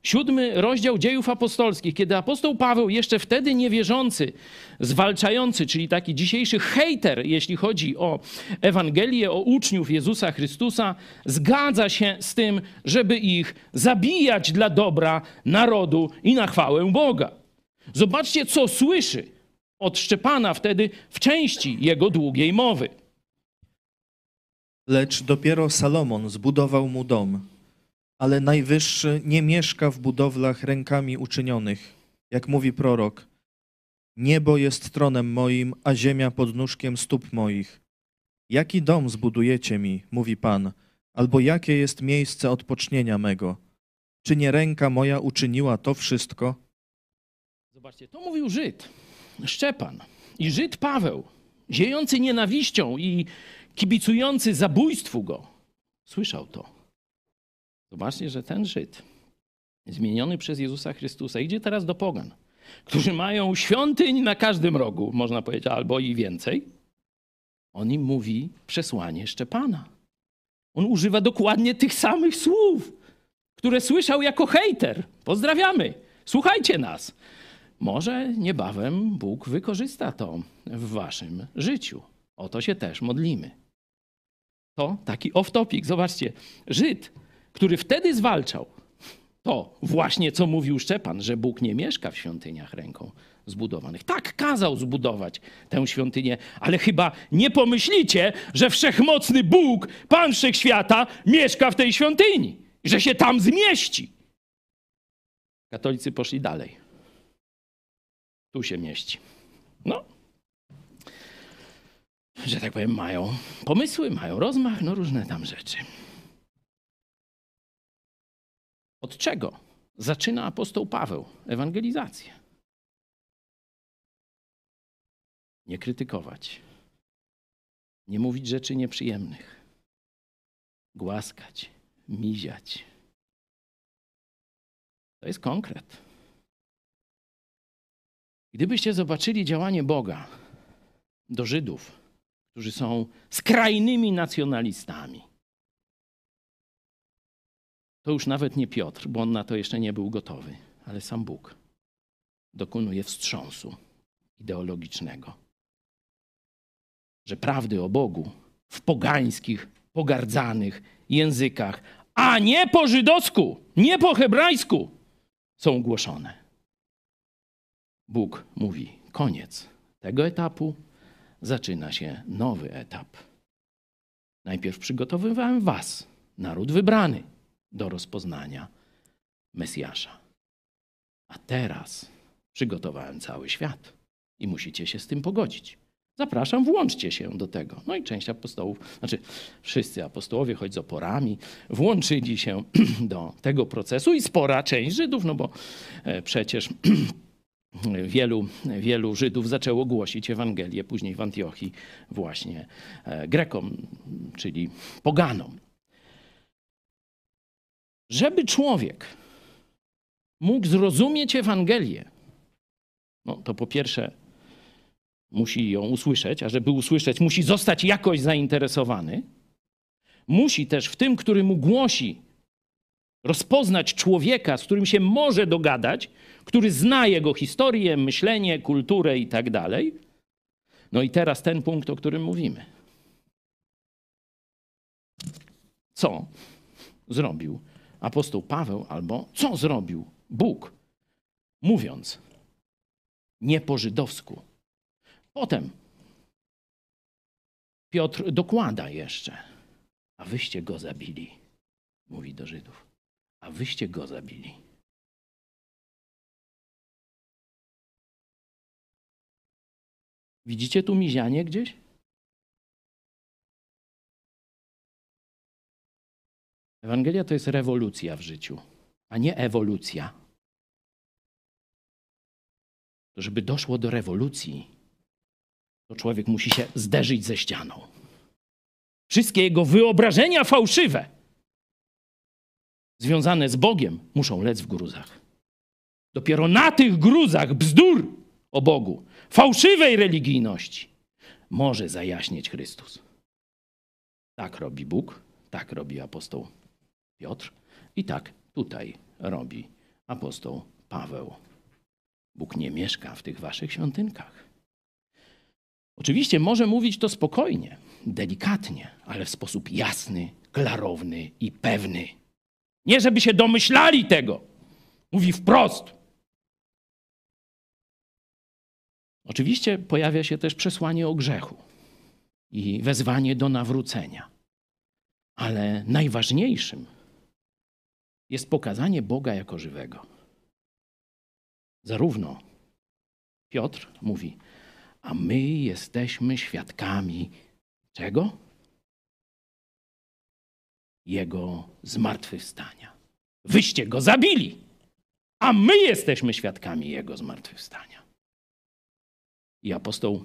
S4: Siódmy rozdział dziejów apostolskich, kiedy apostoł Paweł, jeszcze wtedy niewierzący, zwalczający, czyli taki dzisiejszy hejter, jeśli chodzi o Ewangelię, o uczniów Jezusa Chrystusa, zgadza się z tym, żeby ich zabijać dla dobra narodu i na chwałę Boga. Zobaczcie, co słyszy od Szczepana wtedy w części jego długiej mowy.
S5: Lecz dopiero Salomon zbudował mu dom, ale Najwyższy nie mieszka w budowlach rękami uczynionych. Jak mówi prorok, niebo jest tronem moim, a ziemia pod nóżkiem stóp moich. Jaki dom zbudujecie mi, mówi Pan, albo jakie jest miejsce odpocznienia mego? Czy nie ręka moja uczyniła to wszystko?
S4: Zobaczcie, to mówił Żyd, Szczepan i Żyd Paweł, ziejący nienawiścią i kibicujący zabójstwu go. Słyszał to. Zobaczcie, że ten Żyd, zmieniony przez Jezusa Chrystusa, idzie teraz do pogan, którzy mają świątyń na każdym rogu, można powiedzieć, albo i więcej. On im mówi przesłanie Szczepana. On używa dokładnie tych samych słów, które słyszał jako hejter. Pozdrawiamy. Słuchajcie nas. Może niebawem Bóg wykorzysta to w waszym życiu. O to się też modlimy. To taki off-topic. Zobaczcie, Żyd, który wtedy zwalczał to właśnie, co mówił Szczepan, że Bóg nie mieszka w świątyniach ręką zbudowanych. Tak, kazał zbudować tę świątynię, ale chyba nie pomyślicie, że wszechmocny Bóg, Pan Wszechświata, mieszka w tej świątyni, że się tam zmieści. Katolicy poszli dalej. Tu się mieści. No, że tak powiem, mają pomysły, mają rozmach, no różne tam rzeczy. Od czego zaczyna apostoł Paweł ewangelizację? Nie krytykować, nie mówić rzeczy nieprzyjemnych, głaskać, miziać. To jest konkret. Gdybyście zobaczyli działanie Boga do Żydów, którzy są skrajnymi nacjonalistami, to już nawet nie Piotr, bo on na to jeszcze nie był gotowy, ale sam Bóg dokonuje wstrząsu ideologicznego. Że prawdy o Bogu w pogańskich, pogardzanych językach, a nie po żydowsku, nie po hebrajsku są głoszone. Bóg mówi: koniec tego etapu, zaczyna się nowy etap. Najpierw przygotowywałem Was, naród wybrany, do rozpoznania Mesjasza. A teraz przygotowałem cały świat i musicie się z tym pogodzić. Zapraszam, włączcie się do tego. No i część apostołów, znaczy wszyscy apostołowie, choć z oporami, włączyli się do tego procesu i spora część Żydów, no bo e, przecież wielu, wielu Żydów zaczęło głosić Ewangelię później w Antiochii właśnie e, Grekom, czyli poganom. Żeby człowiek mógł zrozumieć Ewangelię, no to po pierwsze musi ją usłyszeć, a żeby usłyszeć, musi zostać jakoś zainteresowany. Musi też w tym, który mu głosi, rozpoznać człowieka, z którym się może dogadać, który zna jego historię, myślenie, kulturę i tak dalej. No i teraz ten punkt, o którym mówimy. co zrobił apostoł Paweł albo co zrobił Bóg, mówiąc nie po żydowsku. Potem Piotr dokłada jeszcze, a wyście go zabili, mówi do Żydów, a wyście go zabili. Widzicie tu mizianie gdzieś? Ewangelia to jest rewolucja w życiu, a nie ewolucja. To żeby doszło do rewolucji, to człowiek musi się zderzyć ze ścianą. Wszystkie jego wyobrażenia fałszywe, związane z Bogiem, muszą lec w gruzach. Dopiero na tych gruzach bzdur o Bogu, fałszywej religijności, może zajaśnieć Chrystus. Tak robi Bóg, tak robi apostoł Piotr i tak tutaj robi apostoł Paweł. Bóg nie mieszka w tych waszych świątynkach. Oczywiście może mówić to spokojnie, delikatnie, ale w sposób jasny, klarowny i pewny. Nie żeby się domyślali tego. Mówi wprost. Oczywiście pojawia się też przesłanie o grzechu i wezwanie do nawrócenia. Ale najważniejszym jest pokazanie Boga jako żywego. Zarówno Piotr mówi, a my jesteśmy świadkami czego? Jego zmartwychwstania. Wyście go zabili, a my jesteśmy świadkami jego zmartwychwstania. I apostoł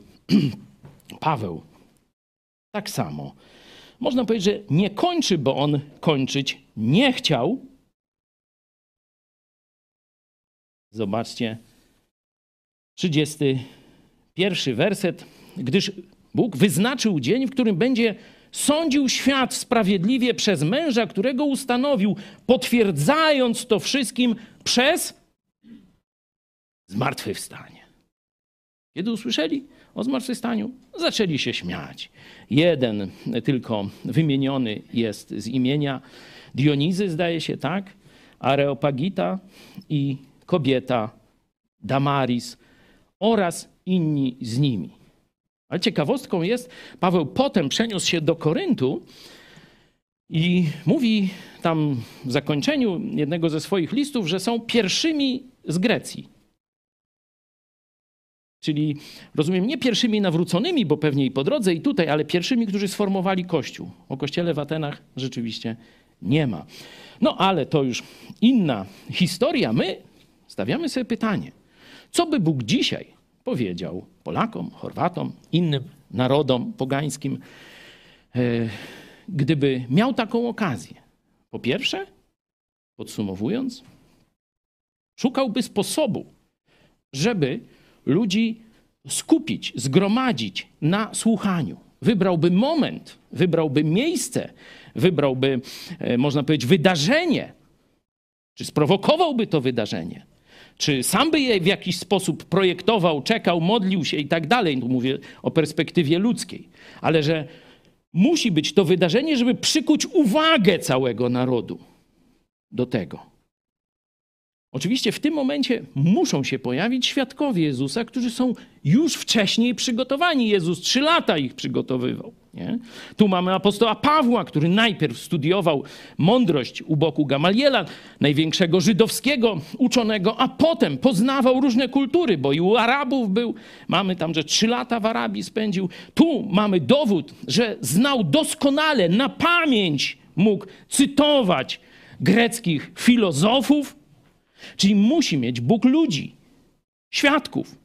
S4: Paweł tak samo. Można powiedzieć, że nie kończy, bo on kończyć nie chciał. Zobaczcie, 31 werset. Gdyż Bóg wyznaczył dzień, w którym będzie sądził świat sprawiedliwie przez męża, którego ustanowił, potwierdzając to wszystkim przez zmartwychwstanie. Kiedy usłyszeli o zmartwychwstaniu, zaczęli się śmiać. Jeden tylko wymieniony jest z imienia Dionizy, zdaje się tak, Areopagita i kobieta Damaris oraz inni z nimi. Ale ciekawostką jest, Paweł potem przeniósł się do Koryntu i mówi tam w zakończeniu jednego ze swoich listów, że są pierwszymi z Grecji. Czyli rozumiem, nie pierwszymi nawróconymi, bo pewnie i po drodze, i tutaj, ale pierwszymi, którzy sformowali Kościół. O Kościele w Atenach rzeczywiście nie ma. No ale to już inna historia. My stawiamy sobie pytanie, co by Bóg dzisiaj powiedział Polakom, Chorwatom, innym narodom pogańskim, e, gdyby miał taką okazję. Po pierwsze, podsumowując, szukałby sposobu, żeby ludzi skupić, zgromadzić na słuchaniu. Wybrałby moment, wybrałby miejsce, wybrałby, e, można powiedzieć, wydarzenie, czy sprowokowałby to wydarzenie, czy sam by je w jakiś sposób projektował, czekał, modlił się i tak dalej. Tu mówię o perspektywie ludzkiej, ale że musi być to wydarzenie, żeby przykuć uwagę całego narodu do tego. Oczywiście w tym momencie muszą się pojawić świadkowie Jezusa, którzy są już wcześniej przygotowani. Jezus trzy lata ich przygotowywał. Nie? Tu mamy apostoła Pawła, który najpierw studiował mądrość u boku Gamaliela, największego żydowskiego uczonego, a potem poznawał różne kultury, bo i u Arabów był. Mamy tam, że trzy lata w Arabii spędził. Tu mamy dowód, że znał doskonale, na pamięć mógł cytować greckich filozofów, Czyli musi mieć Bóg ludzi, świadków,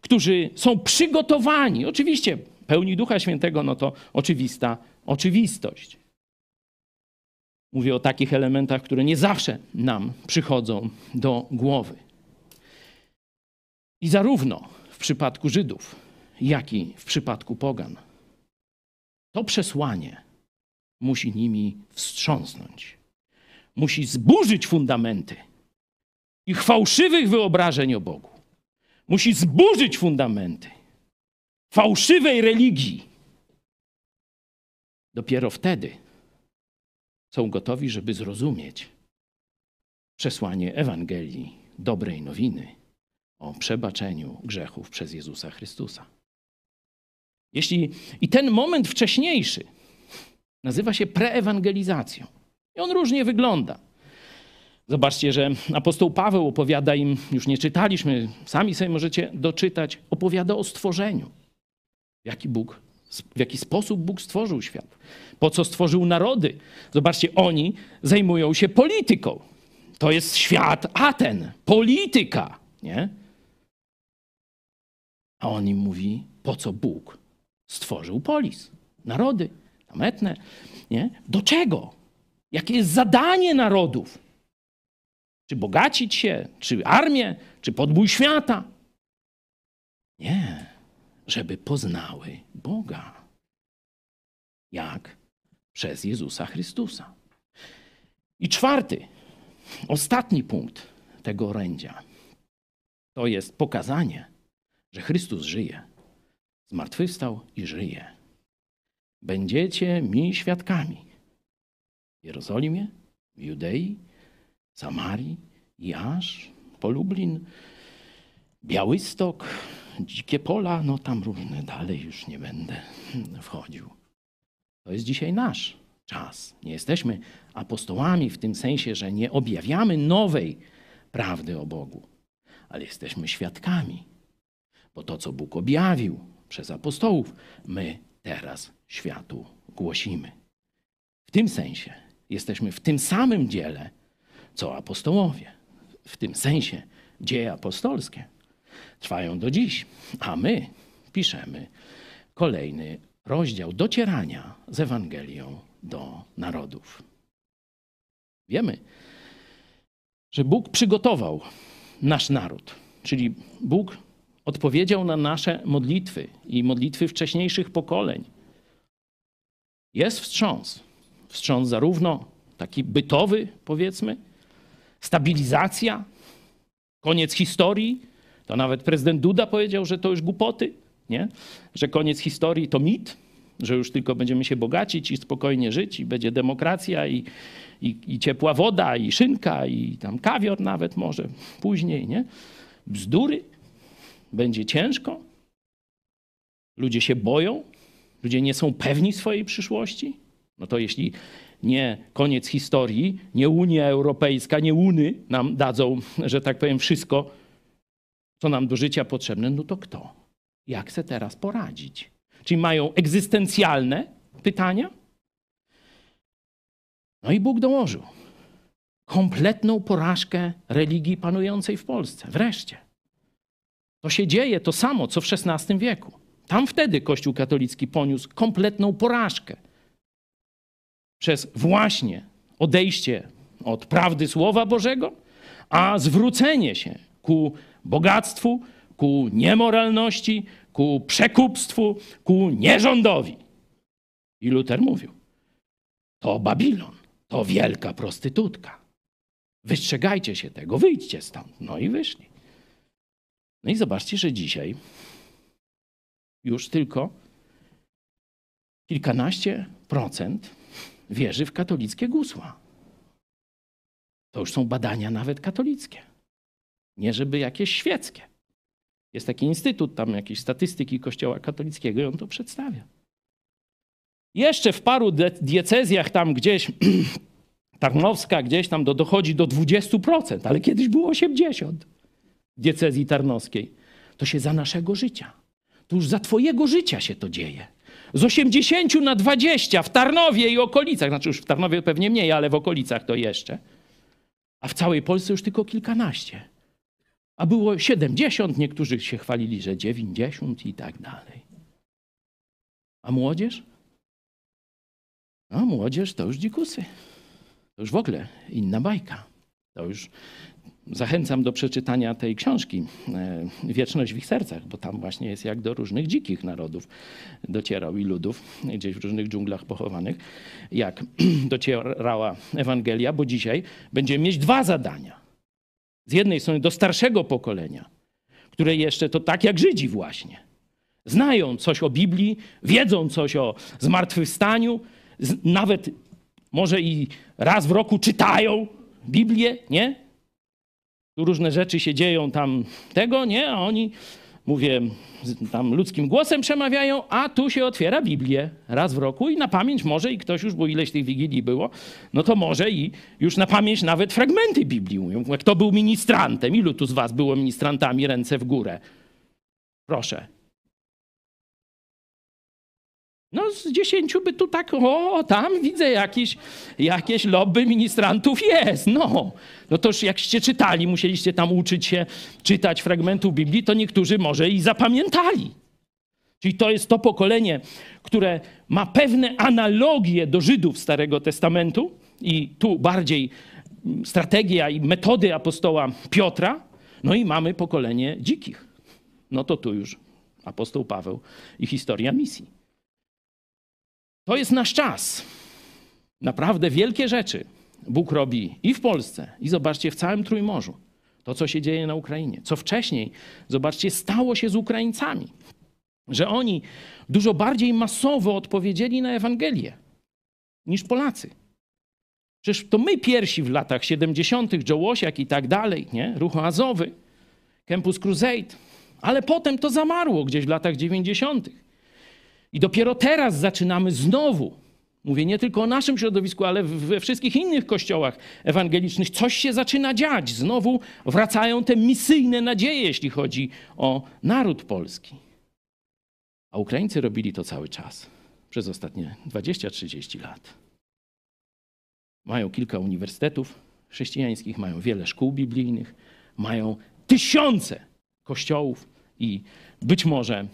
S4: którzy są przygotowani. Oczywiście pełni Ducha Świętego, no to oczywista oczywistość. Mówię o takich elementach, które nie zawsze nam przychodzą do głowy. I zarówno w przypadku Żydów, jak i w przypadku Pogan, to przesłanie musi nimi wstrząsnąć. Musi zburzyć fundamenty ich fałszywych wyobrażeń o Bogu. Musi zburzyć fundamenty fałszywej religii. Dopiero wtedy są gotowi, żeby zrozumieć przesłanie Ewangelii, dobrej nowiny o przebaczeniu grzechów przez Jezusa Chrystusa. Jeśli i ten moment wcześniejszy nazywa się preewangelizacją. I on różnie wygląda. Zobaczcie, że apostoł Paweł opowiada im, już nie czytaliśmy, sami sobie możecie doczytać, opowiada o stworzeniu. Jaki, Bóg, w jaki sposób Bóg stworzył świat. Po co stworzył narody. Zobaczcie, oni zajmują się polityką. To jest świat Aten, polityka, nie? A on im mówi, po co Bóg stworzył polis, narody, tam etne, nie? Do czego? Jakie jest zadanie narodów? Czy bogacić się, czy armię, czy podbój świata? Nie, żeby poznały Boga. Jak? Przez Jezusa Chrystusa. I czwarty, ostatni punkt tego orędzia to jest pokazanie, że Chrystus żyje, zmartwychwstał i żyje. Będziecie mi świadkami w Jerozolimie, w Judei, Samarii i aż po Lublin, Białystok, Dzikie Pola, no tam różne dalej już nie będę wchodził. To jest dzisiaj nasz czas. Nie jesteśmy apostołami w tym sensie, że nie objawiamy nowej prawdy o Bogu, ale jesteśmy świadkami. Bo to, co Bóg objawił przez apostołów, my teraz światu głosimy. W tym sensie jesteśmy w tym samym dziele, co apostołowie. W tym sensie dzieje apostolskie trwają do dziś, a my piszemy kolejny rozdział docierania z Ewangelią do narodów. Wiemy, że Bóg przygotował nasz naród, czyli Bóg odpowiedział na nasze modlitwy i modlitwy wcześniejszych pokoleń. Jest wstrząs. Wstrząs zarówno taki bytowy, powiedzmy, stabilizacja, koniec historii. To nawet prezydent Duda powiedział, że to już głupoty, nie? że koniec historii to mit, że już tylko będziemy się bogacić i spokojnie żyć i będzie demokracja i, i, i ciepła woda i szynka i tam kawior nawet może później, nie? Bzdury. Będzie ciężko. Ludzie się boją. Ludzie nie są pewni swojej przyszłości. No to jeśli nie koniec historii, nie Unia Europejska, nie Uny nam dadzą, że tak powiem, wszystko, co nam do życia potrzebne, no to kto? Jak chce teraz poradzić? Czyli mają egzystencjalne pytania? No i Bóg dołożył kompletną porażkę religii panującej w Polsce. Wreszcie. To się dzieje to samo, co w XVI wieku. Tam wtedy Kościół katolicki poniósł kompletną porażkę przez właśnie odejście od prawdy Słowa Bożego, a zwrócenie się ku bogactwu, ku niemoralności, ku przekupstwu, ku nierządowi. I Luter mówił: To Babilon, to wielka prostytutka. Wystrzegajcie się tego, wyjdźcie stąd. No i wyszli. No i zobaczcie, że dzisiaj już tylko kilkanaście procent wierzy w katolickie gusła. To już są badania nawet katolickie. Nie żeby jakieś świeckie. Jest taki instytut tam jakiejś statystyki Kościoła katolickiego i on to przedstawia. Jeszcze w paru diecezjach tam gdzieś, Tarnowska gdzieś tam do, dochodzi do 20%, ale kiedyś było 80% w diecezji tarnowskiej. To się za naszego życia. To już za twojego życia się to dzieje. Z 80 na 20 w Tarnowie i okolicach, znaczy już w Tarnowie pewnie mniej, ale w okolicach to jeszcze. A w całej Polsce już tylko kilkanaście. A było 70, niektórzy się chwalili, że 90 i tak dalej. A młodzież? A młodzież to już dzikusy. To już w ogóle inna bajka. To już zachęcam do przeczytania tej książki e, Wieczność w ich sercach, bo tam właśnie jest jak do różnych dzikich narodów docierał i ludów, gdzieś w różnych dżunglach pochowanych, jak docierała Ewangelia, bo dzisiaj będziemy mieć dwa zadania. Z jednej strony do starszego pokolenia, które jeszcze to tak jak Żydzi właśnie. Znają coś o Biblii, wiedzą coś o zmartwychwstaniu, nawet może i raz w roku czytają Biblię, nie? Różne rzeczy się dzieją tam tego, nie? A oni, mówię, tam ludzkim głosem przemawiają, a tu się otwiera Biblię raz w roku i na pamięć może i ktoś już, bo ileś tych wigilii było, no to może i już na pamięć nawet fragmenty Biblii mówią. Kto był ministrantem? Ilu tu z was było ministrantami? Ręce w górę. Proszę. No z dziesięciu by tu tak, o, tam widzę jakieś, jakieś lobby ministrantów jest, no. No toż jakście czytali, musieliście tam uczyć się czytać fragmentów Biblii, to niektórzy może i zapamiętali. Czyli to jest to pokolenie, które ma pewne analogie do Żydów Starego Testamentu i tu bardziej strategia i metody apostoła Piotra, no i mamy pokolenie dzikich. No to tu już apostoł Paweł i historia misji. To jest nasz czas. Naprawdę wielkie rzeczy Bóg robi i w Polsce, i zobaczcie w całym Trójmorzu. To, co się dzieje na Ukrainie. Co wcześniej, zobaczcie, stało się z Ukraińcami. Że oni dużo bardziej masowo odpowiedzieli na Ewangelię niż Polacy. Przecież to my pierwsi w latach 70., Joe Łosiak i tak dalej, nie? Ruch Azowy, Campus Crusade. Ale potem to zamarło gdzieś w latach 90. I dopiero teraz zaczynamy znowu, mówię nie tylko o naszym środowisku, ale we wszystkich innych kościołach ewangelicznych, coś się zaczyna dziać. Znowu wracają te misyjne nadzieje, jeśli chodzi o naród polski. A Ukraińcy robili to cały czas, przez ostatnie 20-30 lat. Mają kilka uniwersytetów chrześcijańskich, mają wiele szkół biblijnych, mają tysiące kościołów i być może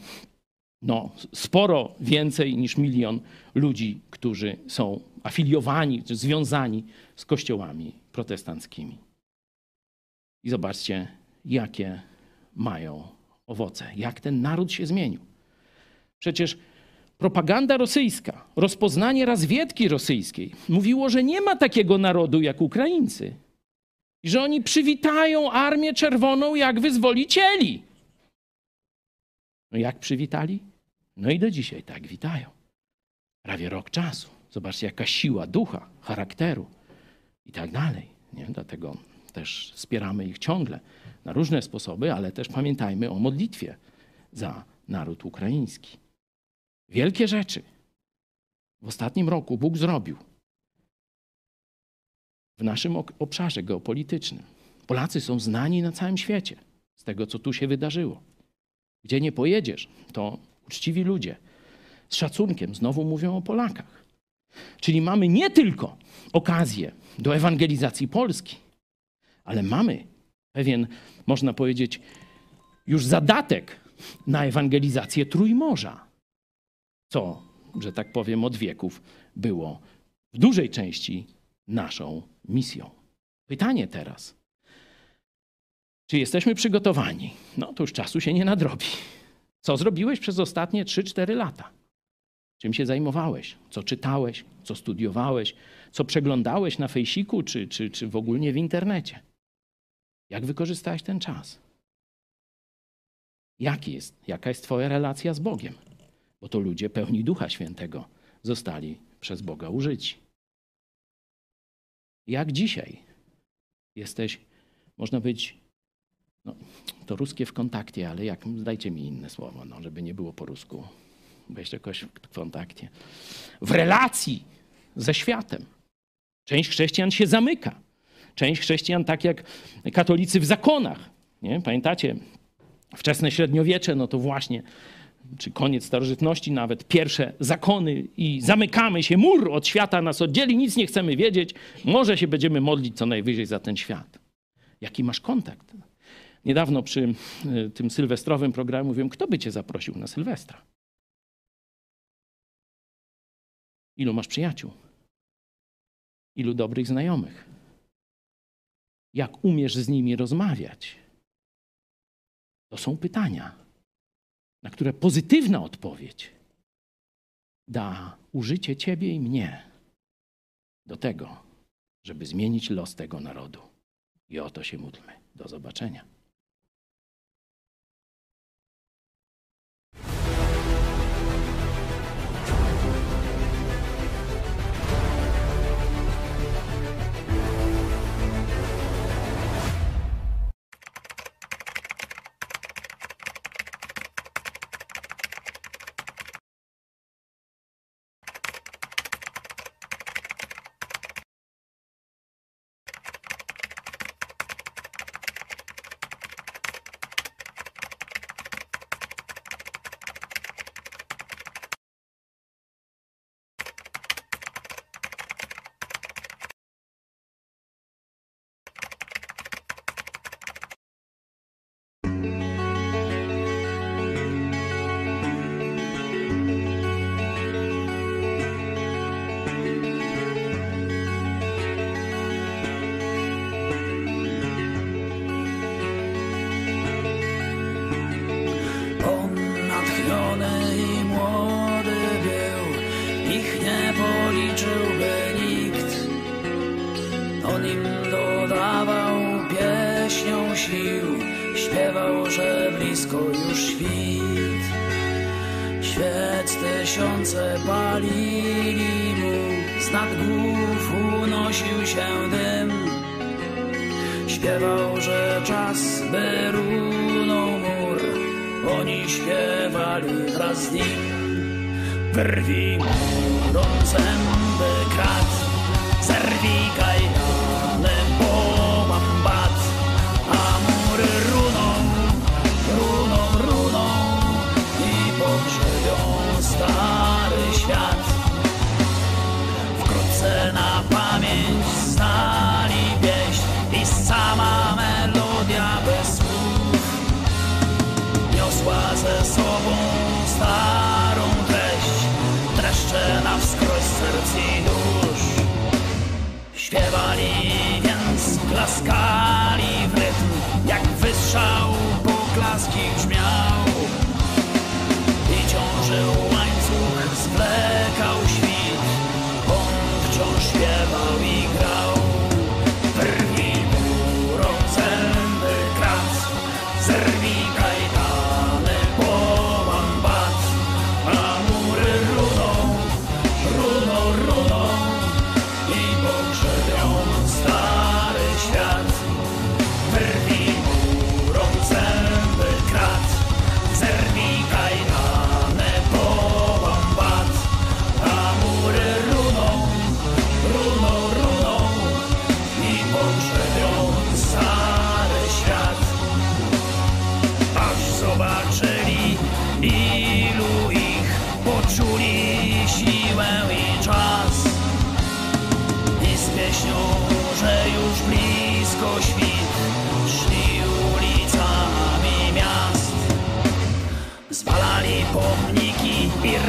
S4: no, sporo więcej niż milion ludzi, którzy są afiliowani, czy związani z kościołami protestanckimi. I zobaczcie, jakie mają owoce, jak ten naród się zmienił. Przecież propaganda rosyjska, rozpoznanie razwiedki rosyjskiej mówiło, że nie ma takiego narodu jak Ukraińcy. I że oni przywitają Armię Czerwoną jak wyzwolicieli. No jak przywitali? No i do dzisiaj tak witają. Prawie rok czasu. Zobaczcie, jaka siła ducha, charakteru i tak dalej. Nie? Dlatego też wspieramy ich ciągle na różne sposoby, ale też pamiętajmy o modlitwie za naród ukraiński. Wielkie rzeczy w ostatnim roku Bóg zrobił w naszym obszarze geopolitycznym. Polacy są znani na całym świecie z tego, co tu się wydarzyło. Gdzie nie pojedziesz, to uczciwi ludzie z szacunkiem znowu mówią o Polakach. Czyli mamy nie tylko okazję do ewangelizacji Polski, ale mamy pewien, można powiedzieć, już zadatek na ewangelizację Trójmorza, co, że tak powiem, od wieków było w dużej części naszą misją. Pytanie teraz. Czy jesteśmy przygotowani? No to już czasu się nie nadrobi. Co zrobiłeś przez ostatnie 3-4 lata? Czym się zajmowałeś? Co czytałeś? Co studiowałeś? Co przeglądałeś na fejsiku czy, czy, czy w ogóle w internecie? Jak wykorzystałeś ten czas? Jaki jest, jaka jest Twoja relacja z Bogiem? Bo to ludzie pełni Ducha Świętego zostali przez Boga użyci. Jak dzisiaj jesteś, można być no, to ruskie w kontakcie, ale jak, dajcie mi inne słowo, no, żeby nie było po rusku. Weź jakoś w kontakcie. W relacji ze światem. Część chrześcijan się zamyka. Część chrześcijan, tak jak katolicy w zakonach. Nie? Pamiętacie, wczesne średniowiecze, no to właśnie, czy koniec starożytności nawet, pierwsze zakony i zamykamy się, mur od świata nas oddzieli, nic nie chcemy wiedzieć, może się będziemy modlić co najwyżej za ten świat. Jaki masz kontakt? Niedawno przy e, tym sylwestrowym programie mówiłem, kto by cię zaprosił na Sylwestra? Ilu masz przyjaciół? Ilu dobrych znajomych? Jak umiesz z nimi rozmawiać? To są pytania, na które pozytywna odpowiedź da użycie ciebie i mnie do tego, żeby zmienić los tego narodu. I o to się módlmy. Do zobaczenia.
S2: Więc, klaskali w rytm, jak wystrzał poklaski brzmiał.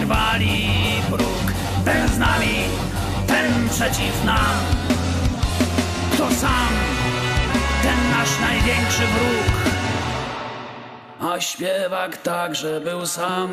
S2: Pomniki i rwali próg, ten z nami, ten przeciw nam. Kto sam, ten nasz największy wróg a śpiewak także był sam.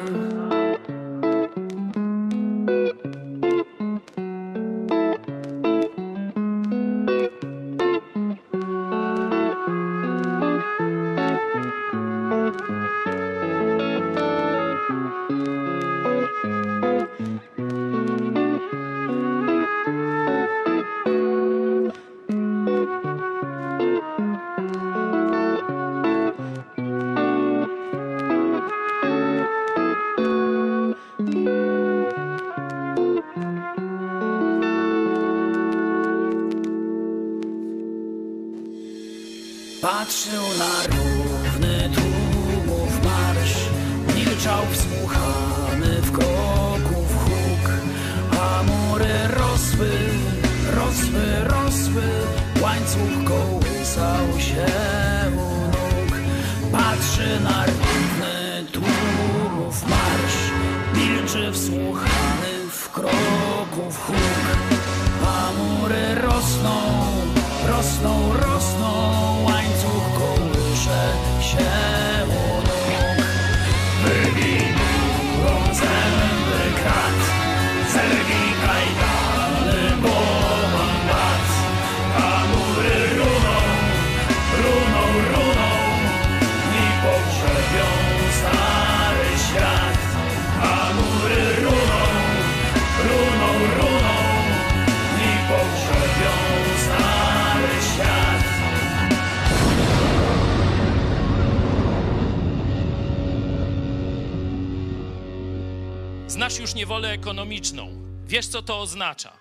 S4: Niewolę ekonomiczną. Wiesz, co to oznacza.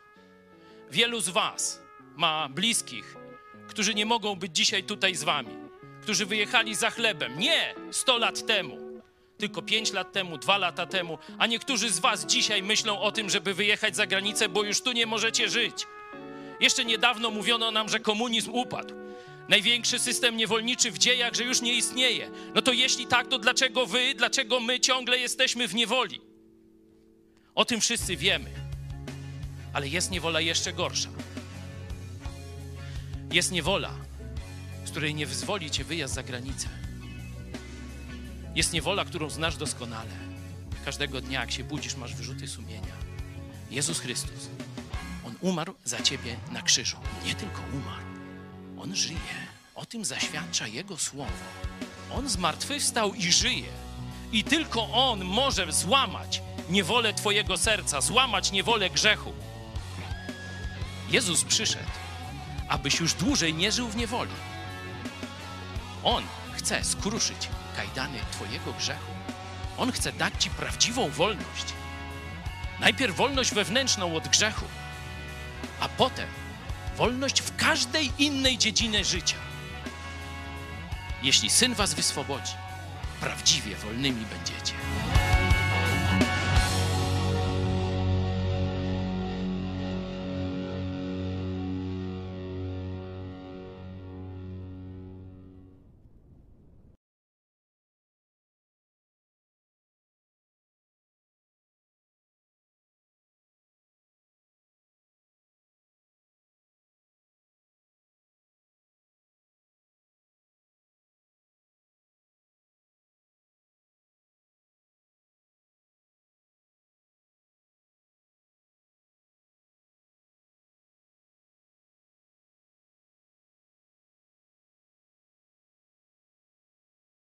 S4: Wielu z Was ma bliskich, którzy nie mogą być dzisiaj tutaj z Wami, którzy wyjechali za chlebem. Nie 100 lat temu, tylko 5 lat temu, 2 lata temu, a niektórzy z Was dzisiaj myślą o tym, żeby wyjechać za granicę, bo już tu nie możecie żyć. Jeszcze niedawno mówiono nam, że komunizm upadł. Największy system niewolniczy w dziejach, że już nie istnieje. No to jeśli tak, to dlaczego wy, dlaczego my ciągle jesteśmy w niewoli? O tym wszyscy wiemy. Ale jest niewola jeszcze gorsza. Jest niewola, z której nie wyzwoli cię wyjazd za granicę. Jest niewola, którą znasz doskonale. Każdego dnia, jak się budzisz, masz wyrzuty sumienia. Jezus Chrystus, On umarł za ciebie na krzyżu. Nie tylko umarł, On żyje. O tym zaświadcza Jego słowo. On zmartwychwstał i żyje. I tylko On może złamać niewolę Twojego serca, złamać niewolę grzechu. Jezus przyszedł, abyś już dłużej nie żył w niewoli. On chce skruszyć kajdany Twojego grzechu. On chce dać Ci prawdziwą wolność. Najpierw wolność wewnętrzną od grzechu, a potem wolność w każdej innej dziedzinie życia. Jeśli syn Was wyswobodzi, prawdziwie wolnymi będziecie.